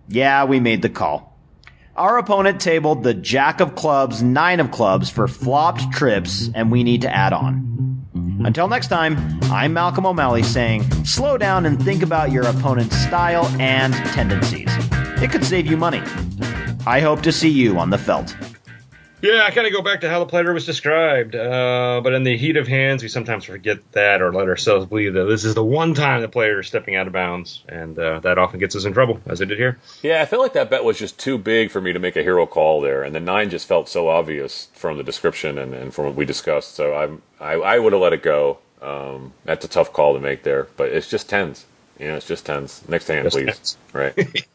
yeah, we made the call. Our opponent tabled the Jack of Clubs, Nine of Clubs for flopped trips, and we need to add on. Until next time, I'm Malcolm O'Malley saying, slow down and think about your opponent's style and tendencies. It could save you money. I hope to see you on the felt. Yeah, I kind of go back to how the player was described. Uh, but in the heat of hands, we sometimes forget that or let ourselves believe that this is the one time the player is stepping out of bounds, and uh, that often gets us in trouble, as it did here. Yeah, I feel like that bet was just too big for me to make a hero call there, and the nine just felt so obvious from the description and, and from what we discussed. So I'm, I, I would have let it go. Um, that's a tough call to make there, but it's just tens. You know, it's just tens. Next hand, Just please. tens. Right.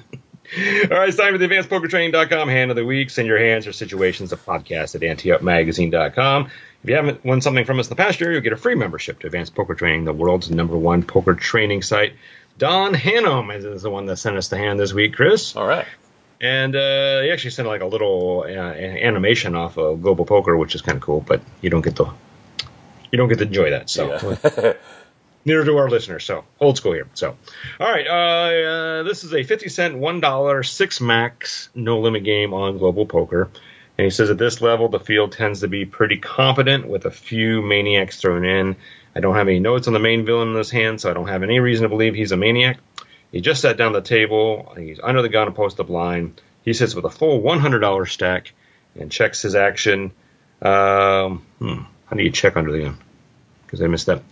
All right, it's time for the advancedpokertraining.com hand of the week. Send your hands or situations to podcast at anteupmagazine.com. If you haven't won something from us in the past year, you'll get a free membership to Advanced Poker Training, the world's number one poker training site. Don Hannam is the one that sent us the hand this week, Chris. All right. And uh, he actually sent like a little uh, animation off of Global Poker, which is kind of cool, but you don't get to you don't get to enjoy that. So Yeah. neither do our listeners. So old school here. So, all right, uh, uh, this is a fifty cent, one dollar, six max, no limit game on Global Poker. And he says at this level, the field tends to be pretty competent with a few maniacs thrown in. I don't have any notes on the main villain in this hand, so I don't have any reason to believe he's a maniac. He just sat down at the table. He's under the gun and post up line. He sits with a full $100 stack and checks his action. Um, hmm, how do you check under the gun? Because I missed that.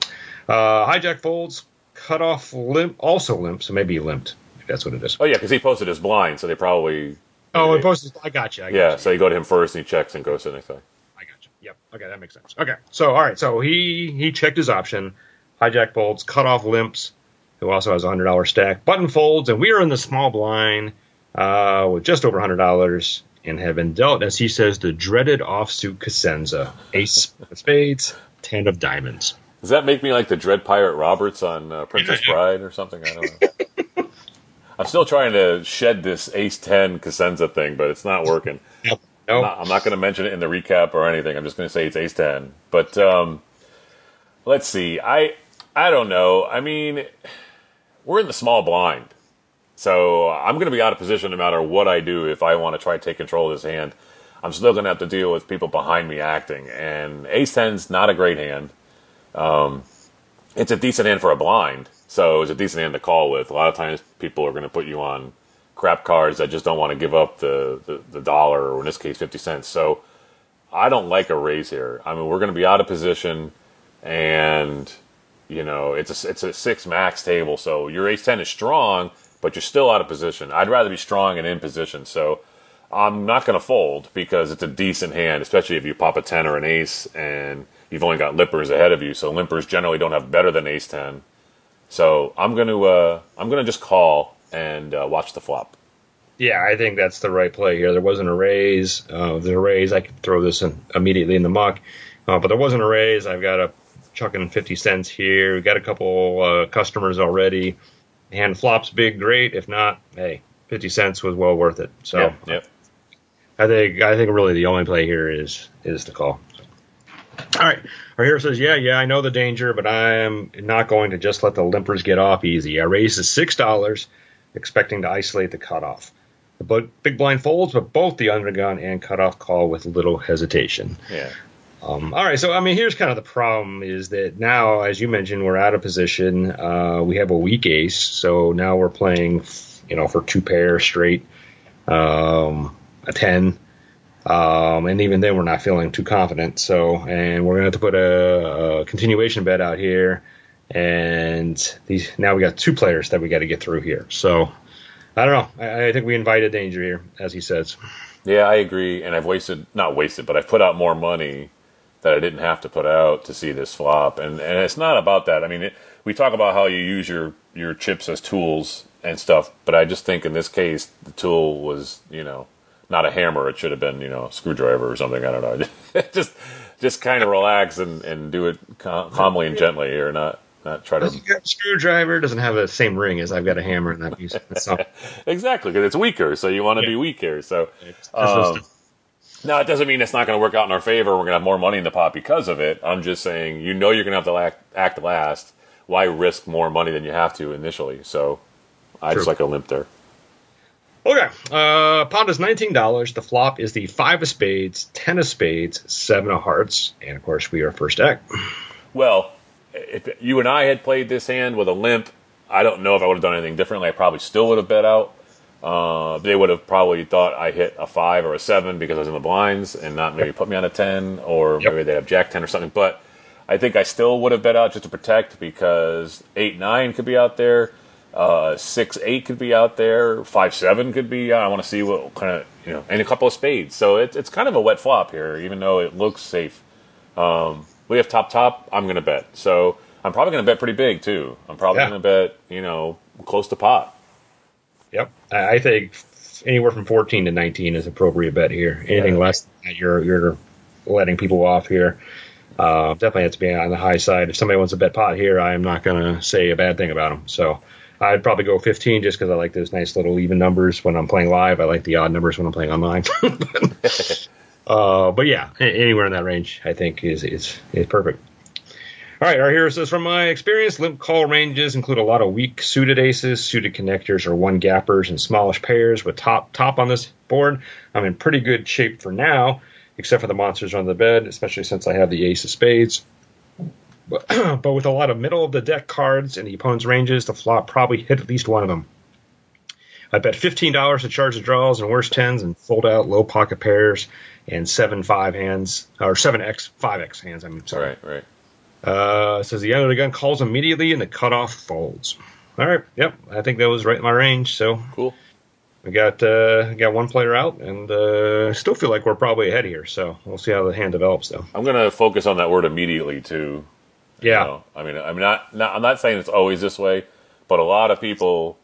Uh, hijack folds, cut off limp, also limp, so maybe he limped. If that's what it is. Oh yeah, because he posted his blind, so they probably. Oh, it posted. I got you. I got Yeah, you. so you go to him first, and he checks and goes to the next guy. I got you. Yep. Okay, that makes sense. Okay, so all right, so he he checked his option. Hijack folds, cut off limps, who also has a hundred dollar stack. Button folds, and we are in the small blind uh, with just over a hundred dollars and have been dealt, as he says, the dreaded offsuit Cosenza, ace of spades, ten of diamonds. Does that make me like the Dread Pirate Roberts on uh, Princess Bride or something? I don't know. I'm still trying to shed this Ace Ten Cosenza thing, but it's not working. No, I'm not, not going to mention it in the recap or anything. I'm just going to say it's Ace Ten. But um, let's see. I I don't know. I mean, we're in the small blind, so I'm going to be out of position no matter what I do. If I want to try to take control of this hand, I'm still going to have to deal with people behind me acting. And Ace Ten's not a great hand. Um, it's a decent hand for a blind, so it's a decent hand to call with. A lot of times, people are going to put you on crap cards that just don't want to give up the, the, the dollar, or in this case, 50 cents. So I don't like a raise here. I mean, we're going to be out of position, and, you know, it's a, it's a six max table, so your ace 10 is strong, but you're still out of position. I'd rather be strong and in position, so I'm not going to fold because it's a decent hand, especially if you pop a 10 or an ace, and you've only got limpers ahead of you, so limpers generally don't have better than ace 10. So I'm going to uh, I'm going to just call and uh, watch the flop. Yeah, I think that's the right play here. There wasn't a raise. Uh, there's a raise, I could throw this in immediately in the muck. Uh, but there wasn't a raise. I've got a chucking 50 cents here. We've got a couple uh, customers already. Hand flops big, great. If not, hey, 50 cents was well worth it. So Yep, yep. I think I think really the only play here is is the call. All right. Our hero says, "Yeah, yeah, I know the danger, but I am not going to just let the limpers get off easy. I raised to six dollars, expecting to isolate the cutoff. The big blind folds, but both the undergun and cutoff call with little hesitation. Yeah. Um, all right, so I mean, here's kind of the problem: is that now, as you mentioned, we're out of position. Uh, we have a weak ace, so now we're playing, you know, for two pair straight, um, a ten, um, and even then, we're not feeling too confident. So, and we're gonna have to put a, a continuation bet out here, and these now we got two players that we got to get through here. So, I don't know. I, I think we invited danger here, as he says. Yeah, I agree, and I've wasted not wasted, but I've put out more money that I didn't have to put out to see this flop, and and it's not about that. I mean, it, we talk about how you use your your chips as tools and stuff, but I just think in this case the tool was you know not a hammer; it should have been you know a screwdriver or something. I don't know. just just kind of relax and and do it cal- calmly and gently here, not not try to Screwdriver doesn't have the same ring as I've got a hammer in that piece. Exactly because it's weaker, so you want to be weaker. So. Um, No, it doesn't mean it's not going to work out in our favor. We're going to have more money in the pot because of it. I'm just saying, you know, you're going to have to act, act last. Why risk more money than you have to initially? So I True. just like a limp there. Okay. Uh, pot is nineteen dollars. The flop is the five of spades, ten of spades, seven of hearts, and of course we are first deck. Well, if you and I had played this hand with a limp, I don't know if I would have done anything differently. I probably still would have bet out. Uh, they would have probably thought I hit a five or a seven because I was in the blinds and not maybe put me on a ten or Yep. maybe they'd have jack ten or something. But I think I still would have bet out just to protect because eight nine could be out there, uh, six eight could be out there, five seven could be. I want to see what kind of you know, and a couple of spades. So it, it's kind of a wet flop here, even though it looks safe. Um, we have top top. I'm going to bet. So I'm probably going to bet pretty big too. I'm probably Yeah. going to bet you know close to pot. Yep. I think anywhere from fourteen to nineteen is appropriate bet here. Anything Yeah. less, than that, you're you're letting people off here. Uh, definitely has to be on the high side. If somebody wants to bet pot here, I am not going to say a bad thing about them. So I'd probably go 15 just because I like those nice little even numbers when I'm playing live. I like the odd numbers when I'm playing online. uh, but yeah, anywhere in that range, I think is is is perfect. All right, our hero says from my experience, limp call ranges include a lot of weak suited aces, suited connectors, or one gappers and smallish pairs with top top on this board. I'm in pretty good shape for now, except for the monsters on the bed, especially since I have the ace of spades. But, but with a lot of middle of the deck cards in the opponent's ranges, the flop probably hit at least one of them. I bet fifteen dollars to charge the draws and worst tens and fold out low pocket pairs and seven five hands or seven x five x hands. I'm sorry. Right, right. Uh, says the under the gun calls immediately and the cutoff folds. All right, yep, I think that was right in my range. So Cool. we got uh, got one player out, and uh, still feel like we're probably ahead here. So we'll see how the hand develops, though. I'm going to focus on that word immediately too. You Yeah, know. I mean, I'm not, not. I'm not saying it's always this way, but a lot of people,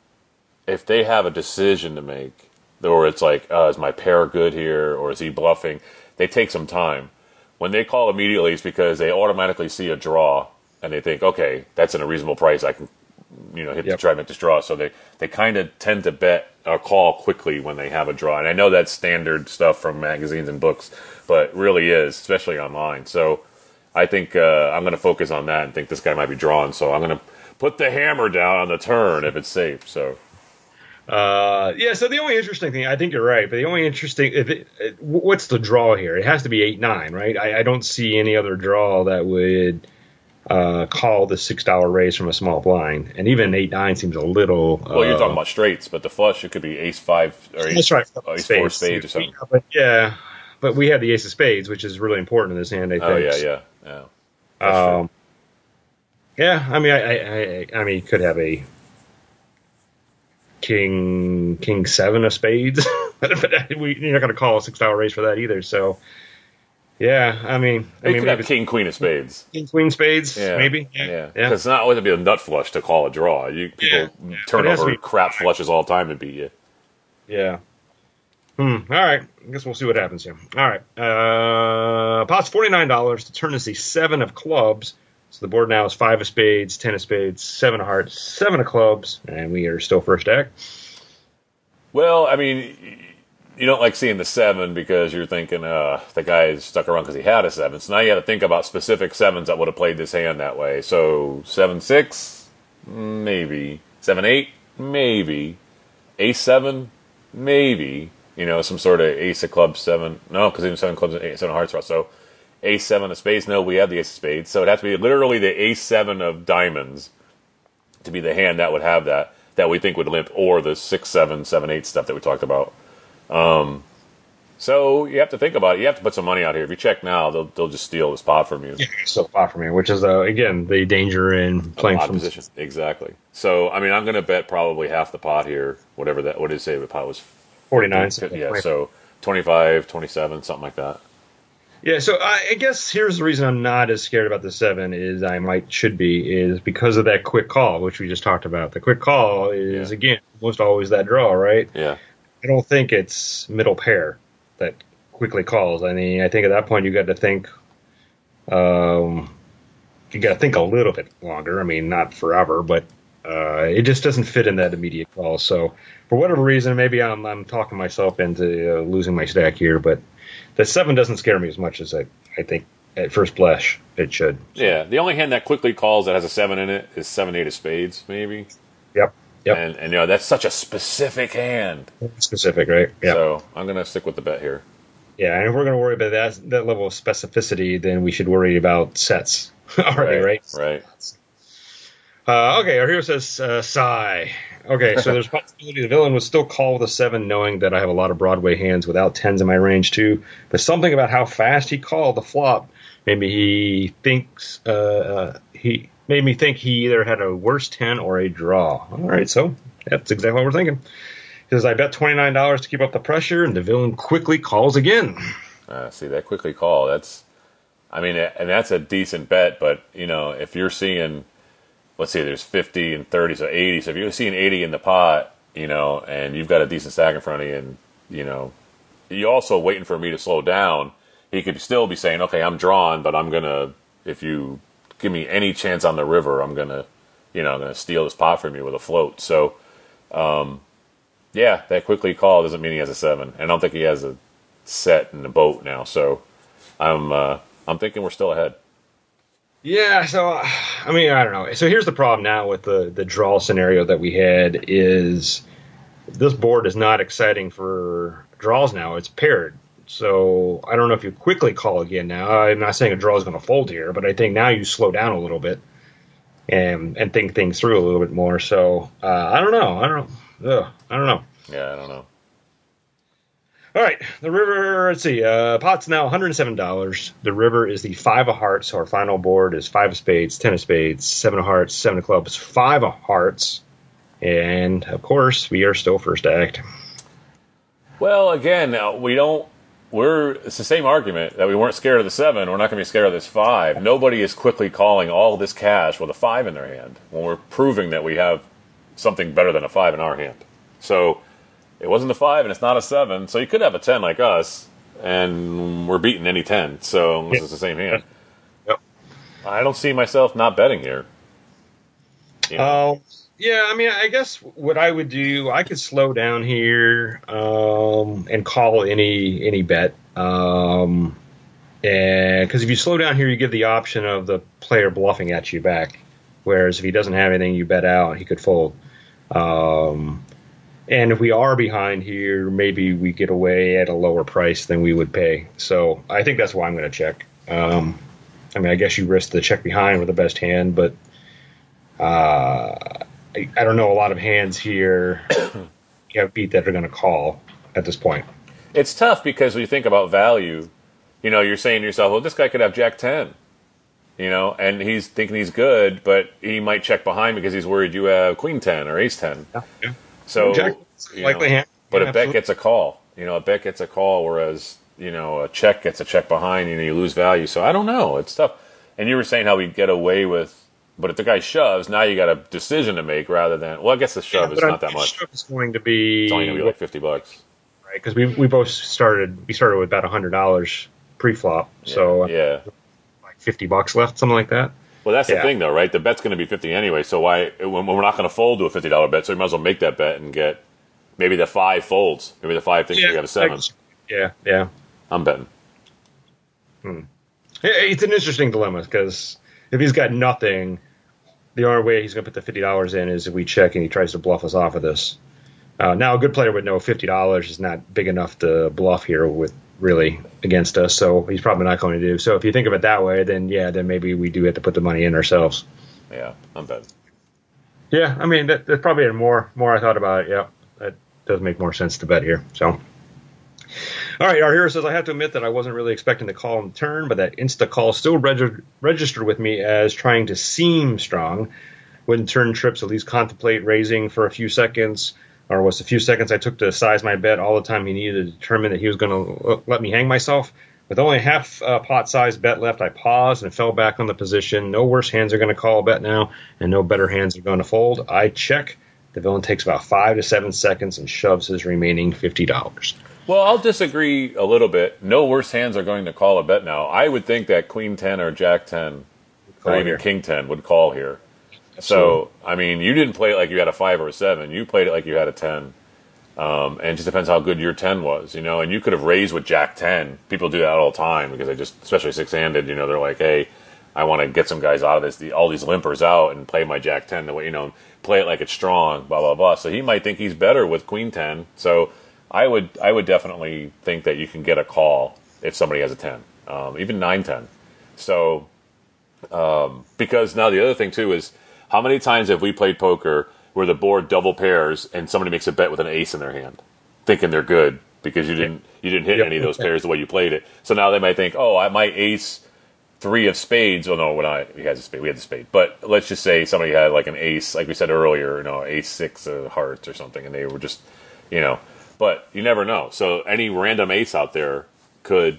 if they have a decision to make, or it's like, uh, is my pair good here, or is he bluffing? They take some time. When they call immediately, it's because they automatically see a draw and they think, okay, that's in a reasonable price. I can, you know, hit Yep. to try make this draw. So they they kind of tend to bet or call quickly when they have a draw. And I know that's standard stuff from magazines and books, but really is, especially online. So I think uh, I'm going to focus on that and think this guy might be drawn. So I'm going to put the hammer down on the turn if it's safe. So uh, yeah. So the only interesting thing, I think you're right, but the only interesting, if it, it, what's the draw here? It has to be eight nine, right? I, I don't see any other draw that would uh, call the six dollar raise from a small blind, and even eight nine seems a little. well, you're uh, talking about straights, but the flush it could be ace five or ace, right. ace four spades or something. Yeah, but yeah, but we have the ace of spades, which is really important in this hand. I think. Oh yeah, yeah, yeah. Um, yeah, I mean, I, I, I, I mean, you could have a king, king seven of spades, but we, you're not going to call a six dollar raise for that either. So, yeah, I mean, I It mean, could have king queen of spades. king queen spades, Yeah, maybe, yeah. yeah, Because it's not always gonna be a nut flush to call a draw. You people Yeah, yeah. turn to over crap flushes all the time to beat you. Yeah. Hmm. All right. I guess we'll see what happens here. All right. Uh, pot's forty nine dollars. The turn is a seven of clubs. So the board now is five of spades, ten of spades, seven of hearts, seven of clubs, and we are still first deck. Well, I mean, you don't like seeing the seven because you're thinking uh, the guy stuck around because he had a seven. So now you got to think about specific sevens that would have played this hand that way. So seven six, maybe seven eight, maybe ace seven, maybe you know some sort of ace of clubs seven. No, because even seven clubs and eight, seven hearts. are- So ace seven of spades. No, we have the ace of spades. So it has to be literally the ace seven of diamonds to be the hand that would have that that we think would limp, or the six, seven, seven, eight stuff that we talked about. Um, so you have to think about it. You have to put some money out here. If you check now, they'll they'll just steal the pot from you. So far from here, which is uh, again the danger in playing from position, exactly. So I mean, I'm going to bet probably half the pot here. Whatever that, what did it say? The pot was forty nine. yeah. So 25, 27, something like that. Yeah, so I, I guess here's the reason I'm not as scared about the seven is I might should be is because of that quick call, which we just talked about. The quick call is Yeah. again almost always that draw, right? Yeah, I don't think it's middle pair that quickly calls. I mean, I think at that point you got to think, um, you got to think a little bit longer. I mean, not forever, but Uh, it just doesn't fit in that immediate call. So for whatever reason, maybe I'm I'm talking myself into uh, losing my stack here, but the seven doesn't scare me as much as I I think at first blush it should. Yeah, the only hand that quickly calls that has a seven in it is seven eight of spades, maybe. Yep. Yep. And and you know that's such a specific hand. Specific, right? Yeah. So I'm gonna stick with the bet here. Yeah, and if we're going to worry about that that level of specificity, then we should worry about sets already, right? Right. Uh, okay, our hero says uh, sigh. Okay, so there's possibility the villain would still call with a seven, knowing that I have a lot of Broadway hands without tens in my range too. But something about how fast he called the flop maybe he thinks uh, uh, he made me think he either had a worse ten or a draw. All right, so that's exactly what we're thinking. He says I bet twenty nine dollars to keep up the pressure, and the villain quickly calls again. Uh, see that quickly call. That's, I mean, and that's a decent bet. But you know, if you're seeing, let's see, there's 50 and 30, so 80. So if you're seeing 80 in the pot, you know, and you've got a decent stack in front of you, and you know, you also waiting for me to slow down. He could still be saying, "Okay, I'm drawn, but I'm gonna if you give me any chance on the river, I'm gonna, you know, I'm gonna steal this pot from you with a float." So, um, yeah, that quickly call doesn't mean he has a seven. And I don't think he has a set in the boat now. So, I'm uh, I'm thinking we're still ahead. Yeah, so uh, I mean, I don't know. So here's the problem now with the the draw scenario that we had is this board is not exciting for draws now. It's paired. So I don't know if you quickly call again now. I'm not saying a draw is going to fold here, but I think now you slow down a little bit and and think things through a little bit more. So uh, I don't know. I don't know. Ugh, I don't know. Yeah, I don't know. All right, the river. Let's see. Uh, pot's now 107 dollars. The river is the five of hearts. So our final board is five of spades, ten of spades, seven of hearts, seven of clubs, five of hearts, and of course we are still first act. Well, again, uh, we don't. We're it's the same argument that we weren't scared of the seven. We're not going to be scared of this five. Nobody is quickly calling all this cash with a five in their hand when we're proving that we have something better than a five in our hand. So it wasn't a five and it's not a seven. So you could have a ten like us, and we're beating any ten. So this is the same hand. Yep. I don't see myself not betting here. You know? Um, yeah, I mean, I guess what I would do, I could slow down here um, and call any any bet. Um, and because if you slow down here, you give the option of the player bluffing at you back. Whereas if he doesn't have anything, you bet out, he could fold. Um, and if we are behind here, maybe we get away at a lower price than we would pay. So I think that's why I'm going to check. Um, I mean, I guess you risk the check behind with the best hand, but uh, I, I don't know a lot of hands here you have beat that are going to call at this point. it's tough because when you think about value, you know, you're saying to yourself, well, this guy could have Jack 10, you know, and he's thinking he's good, but he might check behind because he's worried you have Queen 10 or Ace 10. Yeah. So, Jack, you likely know, hand. but Yeah, a bet gets a call. You know, a bet gets a call, whereas, you know, a check gets a check behind, you know, you lose value. So I don't know. It's tough. And you were saying how we get away with, but if the guy shoves, now you got a decision to make rather than, well, I guess the shove Yeah, is not that much. Shove is going to be It's only going to be like 50 bucks. right because we we both started we started with about hundred dollars pre-flop, so uh, yeah. like fifty bucks left, something like that. Well, that's Yeah. the thing, though, right? The bet's going to be fifty anyway. So why? When we're not going to fold to a fifty dollar bet, so we might as well make that bet and get maybe the five folds. Maybe the five thinks we have a seven. Yeah, yeah. I'm betting. It- It's an interesting dilemma because if he's got nothing, the only way he's going to put the fifty dollars in is if we check and he tries to bluff us off of this. Uh, now, a good player would know fifty dollars is not big enough to bluff here with really against us, so he's probably not going to do. So if you think of it that way, then yeah, then maybe we do have to put the money in ourselves. Yeah, I'm betting. Yeah, I mean that, that's probably more more I thought about it. Yeah, that does make more sense to bet here. So, all right, our hero says I have to admit that I wasn't really expecting the call the turn, but that insta call still reg- registered with me as trying to seem strong. Wouldn't turn trips at least contemplate raising for a few seconds, or was the few seconds I took to size my bet all the time he needed to determine that he was going to let me hang myself. With only half uh, pot size bet left, I paused and fell back on the position. No worse hands are going to call a bet now, and no better hands are going to fold. I check. The villain takes about five to seven seconds and shoves his remaining fifty dollars. Well, I'll disagree a little bit. No worse hands are going to call a bet now. I would think that Queen ten or Jack ten or even. King ten would call here. So, I mean, you didn't play it like you had a five or a seven. You played it like you had a ten. Um, and it just depends how good your ten was, you know. And you could have raised with Jack ten. People do that all the time because they just, especially six handed, you know, they're like, hey, I want to get some guys out of this, the, all these limpers out, and play my Jack ten the way, you know, play it like it's strong, blah blah blah. So he might think he's better with Queen ten. So I would, I would definitely think that you can get a call if somebody has a ten, um, even nine ten. So um, because now the other thing too is how many times have we played poker where the board double pairs and somebody makes a bet with an ace in their hand, thinking they're good because you didn't you didn't hit Yep. any of those pairs the way you played it. So now they might think, oh, I might ace three of spades. Well, no, when I he has a spade, we had the spade. But let's just say somebody had like an ace, like we said earlier, you know, ace six of hearts or something, and they were just, you know. But you never know. So any random ace out there could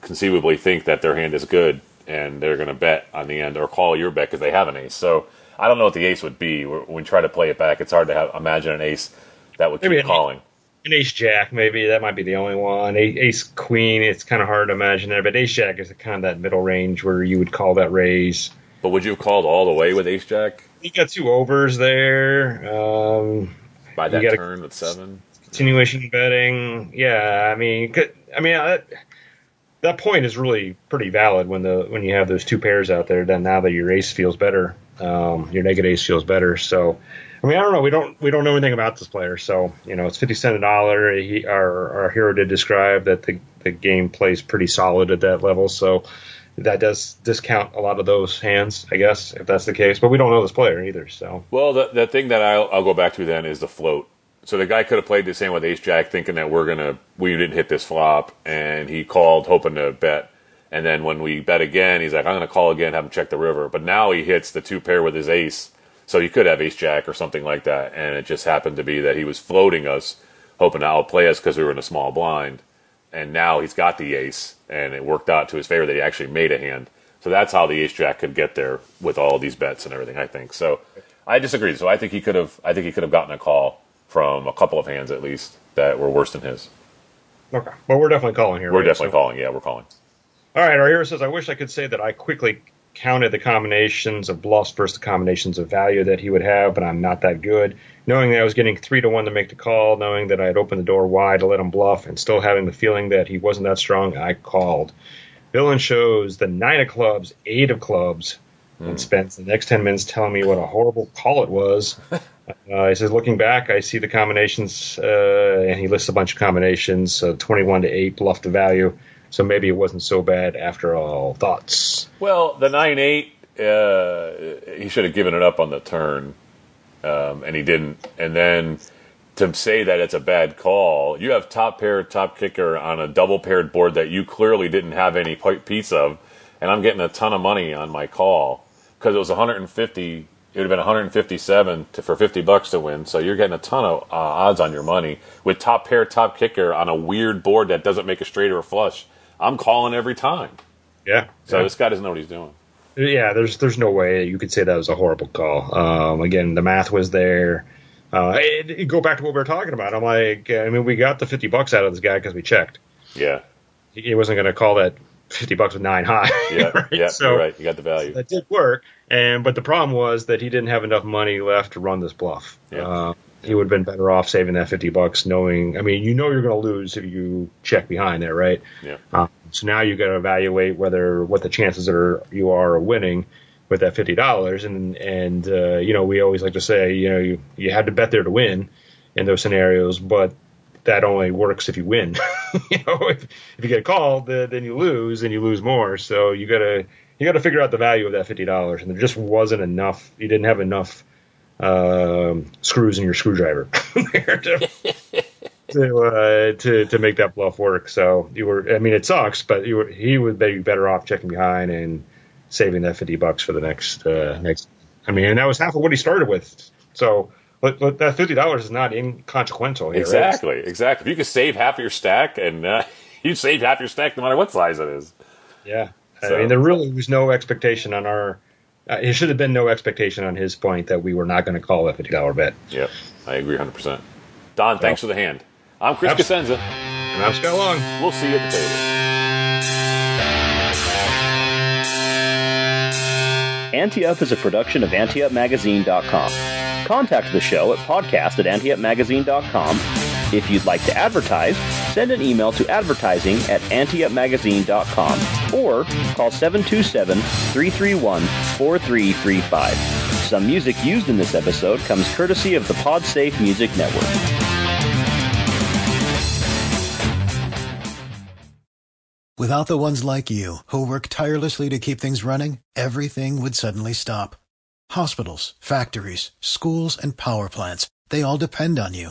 conceivably think that their hand is good and they're going to bet on the end or call your bet because they have an ace. So I don't know what the ace would be. When we try to play it back, it's hard to have, imagine an ace that would keep Maybe an- calling. An ace jack, maybe that might be the only one. A- Ace queen, it's kind of hard to imagine there, but ace jack is kind of that middle range where you would call that raise. But would you have called all the way with ace jack You got two overs there. Um, by that turn with seven? continuation betting. Yeah, I mean, I mean that, that point is really pretty valid when the when you have those two pairs out there. Then now that your ace feels better, um, your naked ace feels better. So, I mean, I don't know. We don't we don't know anything about this player. So, you know, it's fifty cent a dollar. He, our our hero did describe that the the game plays pretty solid at that level. So. That does discount a lot of those hands, I guess, if that's the case. But we don't know this player either, so Well, the, the thing that I'll, I'll go back to then is the float. So the guy could have played the same with ace jack, thinking that we're gonna we didn't hit this flop, and he called hoping to bet. And then when we bet again, he's like, I'm gonna call again, have him check the river. But now he hits the two pair with his ace, so he could have ace jack or something like that. And it just happened to be that he was floating us, hoping to outplay us because we were in a small blind. And now he's got the ace, and it worked out to his favor that he actually made a hand. So that's how the ace jack could get there with all these bets and everything. I think so. I disagree. So I think he could have. I think he could have gotten a call from a couple of hands at least that were worse than his. okay. But we're definitely calling here. We're right? definitely So- calling. Yeah, we're calling. All right, our hero says, I wish I could say that I quickly counted the combinations of bluffs versus the combinations of value that he would have, but I'm not that good. Knowing that I was getting three to one to make the call, knowing that I had opened the door wide to let him bluff, and still having the feeling that he wasn't that strong, I called. Villain shows the nine of clubs, eight of clubs, and spends the next 10 minutes telling me what a horrible call it was. Uh, he says, looking back, I see the combinations, uh, and he lists a bunch of combinations, uh, 21 to 8 bluff to value. So maybe it wasn't so bad after all. Thoughts? Well, the nine eight, uh, he should have given it up on the turn, um, and he didn't. And then to say that it's a bad call, you have top pair, top kicker on a double paired board that you clearly didn't have any pi- piece of, and I'm getting a ton of money on my call because it was 150. It would have been 157 to, for 50 bucks to win. So you're getting a ton of uh, odds on your money with top pair, top kicker on a weird board that doesn't make a straight or a flush. I'm calling every time. Yeah. So yeah. this guy doesn't know what he's doing. Yeah, there's there's no way you could say that was a horrible call. Um, again, the math was there. Uh, it, it- go back to what we were talking about. I'm like, I mean, we got the 50 bucks out of this guy because we checked. Yeah, He he wasn't going to call that 50 bucks with nine high. yeah, right? yeah. So right. You got the value. that did work. And but the problem was that he didn't have enough money left to run this bluff. Yeah. Uh, he would have been better off saving that 50 bucks, knowing. I mean, you know you're going to lose if you check behind there, right? Yeah, Uh, so now you got to evaluate whether what the chances are you are of winning with that fifty dollars, and and uh, you know we always like to say you know you you had to bet there to win in those scenarios, but that only works if you win. you know, if, if you get called, then, then you lose, and you lose more. So you gotta you gotta figure out the value of that fifty dollars, and there just wasn't enough. You didn't have enough um, screws in your screwdriver there to, to uh, to to make that bluff work. So you were, I mean, it sucks, but you were he would be better off checking behind and saving that fifty bucks for the next uh, next. I mean, and that was half of what he started with. So but, but that fifty dollars is not inconsequential here. right? exactly, exactly. If you could save half of your stack, and uh, you save half your stack no matter what size it is. Yeah. So- I mean, there really was no expectation on our. Uh, it should have been no expectation on his point that we were not going to call a fifty dollar bet. Yep, I agree 100. percent Don, thanks for the hand. I'm Chris Abs- Cosenza. And I'm Scott Long. We'll see you at the table. Ante Up is a production of AnteUpMagazine.com. Contact the show at podcast at AnteUpMagazine.com. If you'd like to advertise, send an email to advertising at AnteUpMagazine.com or call 727 331 4335. Some music used in this episode comes courtesy of the PodSafe Music Network. Without the ones like you, who work tirelessly to keep things running, everything would suddenly stop. Hospitals, factories, schools, and power plants, they all depend on you.